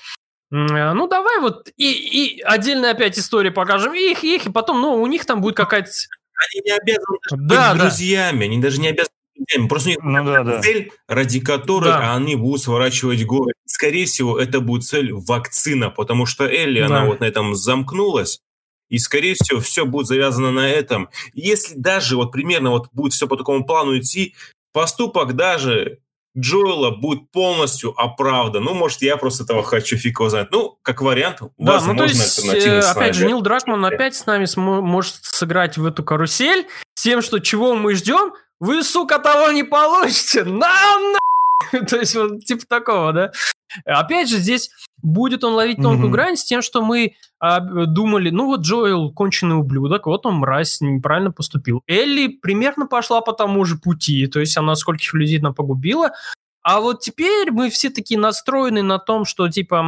ну, давай вот и, и отдельно опять истории покажем их, их, и потом, ну, у них там будет какая-то... Они не обязаны да, быть да. друзьями, они даже не обязаны быть Просто у них ну, да, да. цель, ради которой да. они будут сворачивать горы. Скорее всего, это будет цель вакцина, потому что Элли, да. она вот на этом замкнулась, и, скорее всего, все будет завязано на этом. Если даже вот примерно вот будет все по такому плану идти, поступок даже Джоэла будет полностью оправдан. Ну, может, я просто этого хочу фиг его знать. Ну, как вариант, да, возможно, ну, то есть, э, опять же, Нил Дракман опять с нами см- может сыграть в эту карусель тем, что чего мы ждем, вы, сука, того не получите. Нам на То есть, вот типа такого, да? Опять же, здесь будет он ловить тонкую mm-hmm. грань с тем, что мы а, думали, ну вот Джоэл конченый ублюдок, вот он мразь, неправильно поступил. Элли примерно пошла по тому же пути, то есть она скольких людей нам погубила, а вот теперь мы все такие настроены на том, что типа,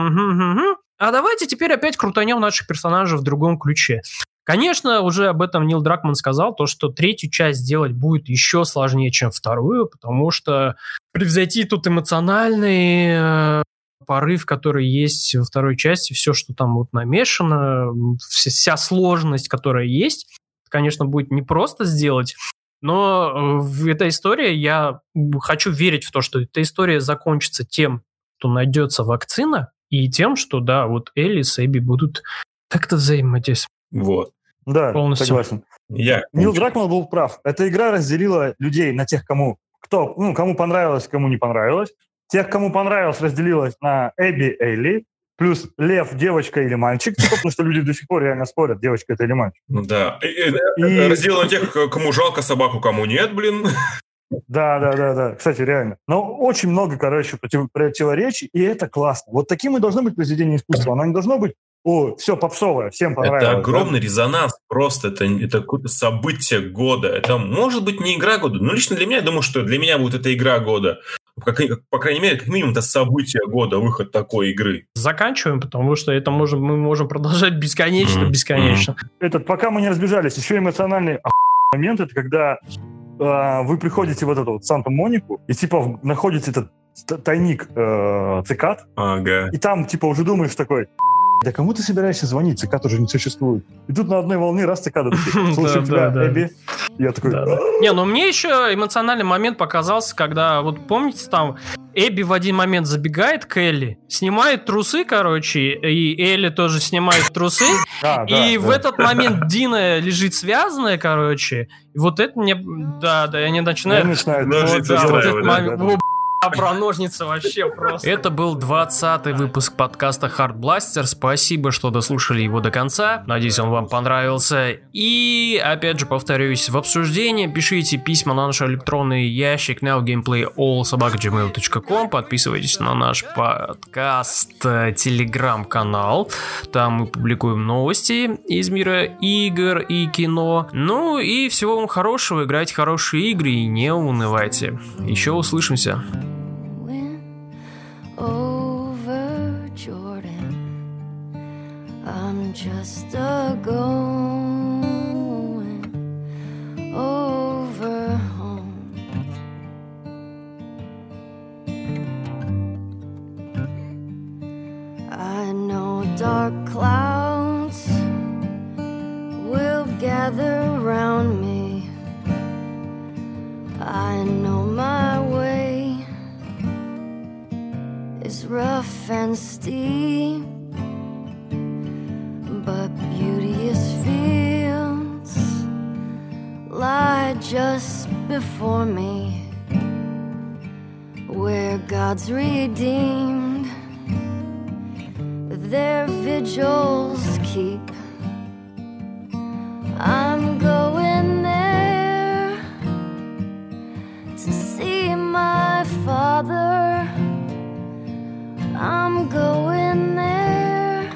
а давайте теперь опять крутанем наших персонажей в другом ключе. Конечно, уже об этом Нил Дракман сказал, то, что третью часть сделать будет еще сложнее, чем вторую, потому что превзойти тут эмоциональный э, порыв, который есть во второй части, все, что там вот намешано, вся сложность, которая есть, конечно, будет непросто сделать, но э, в этой истории я хочу верить в то, что эта история закончится тем, что найдется вакцина, и тем, что, да, вот Элли с Эбби будут как-то взаимодействовать. Вот. Да, Полностью. согласен. Я... Нил Дракман был прав. Эта игра разделила людей на тех, кому кто, ну, кому понравилось, кому не понравилось. Тех, кому понравилось, разделилась на Эбби, Элли, плюс лев, девочка или мальчик, типа, потому что люди до сих пор реально спорят, девочка это или мальчик. Ну да. И, и... Разделила на тех, кому жалко собаку, кому нет, блин. Да, да, да, да. Кстати, реально. Но очень много, короче, против, противоречий, и это классно. Вот таким и должно быть произведение искусства. Оно не должно быть о, все попсовое, всем понравилось. Это огромный да? резонанс, просто это, это какое-то событие года. Это может быть не игра года. Но лично для меня, я думаю, что для меня будет это игра года. Как, по крайней мере, как минимум, это событие года, выход такой игры. Заканчиваем, потому что это можем, мы можем продолжать бесконечно, mm-hmm. бесконечно. Этот, пока мы не разбежались, еще эмоциональный момент, это когда э, вы приходите в эту вот Санта-Монику и типа находите этот тайник э, цикад, ага. и там типа уже думаешь такой, да кому ты собираешься звонить? Цикад уже не существует. И тут на одной волне раз цикады такие. Слушай, тебя, Эбби. Я такой... Не, ну мне еще эмоциональный момент показался, когда, вот помните, там Эбби в один момент забегает к Элли, снимает трусы, короче, и Элли тоже снимает трусы. Да, и в этот момент Дина лежит связанная, короче. И вот это мне... Да, да, и они Я начинают... б***ь, про ножницы вообще просто. Это был 20 выпуск подкаста Hard Blaster. Спасибо, что дослушали его до конца. Надеюсь, он вам понравился. И, опять же, повторюсь, в обсуждении пишите письма на наш электронный ящик nowgameplayallsobakgmail.com Подписывайтесь на наш подкаст э, Телеграм-канал. Там мы публикуем новости из мира игр и кино. Ну и всего вам хорошего. Играйте хорошие игры и не унывайте. Еще услышимся. Over Jordan. I'm just a going over home. I know dark clouds will gather rough and steep, but beauteous fields lie just before me, where God's redeemed their vigils keep. I'm going there to see my father. I'm going there,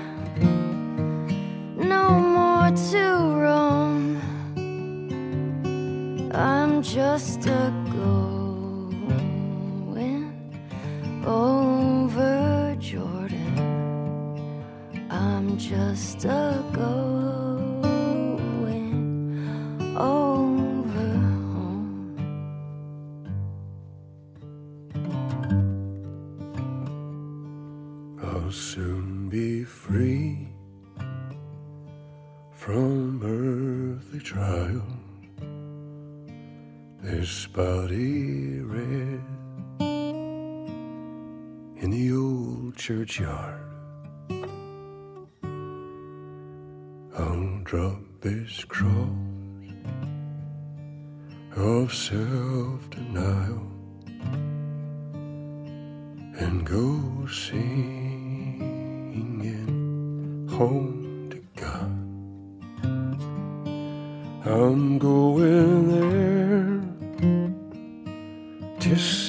no more to roam. I'm just a going over Jordan. I'm just a going This body red in the old churchyard. I'll drop this cross of self denial and go singing home to God. I'm going there just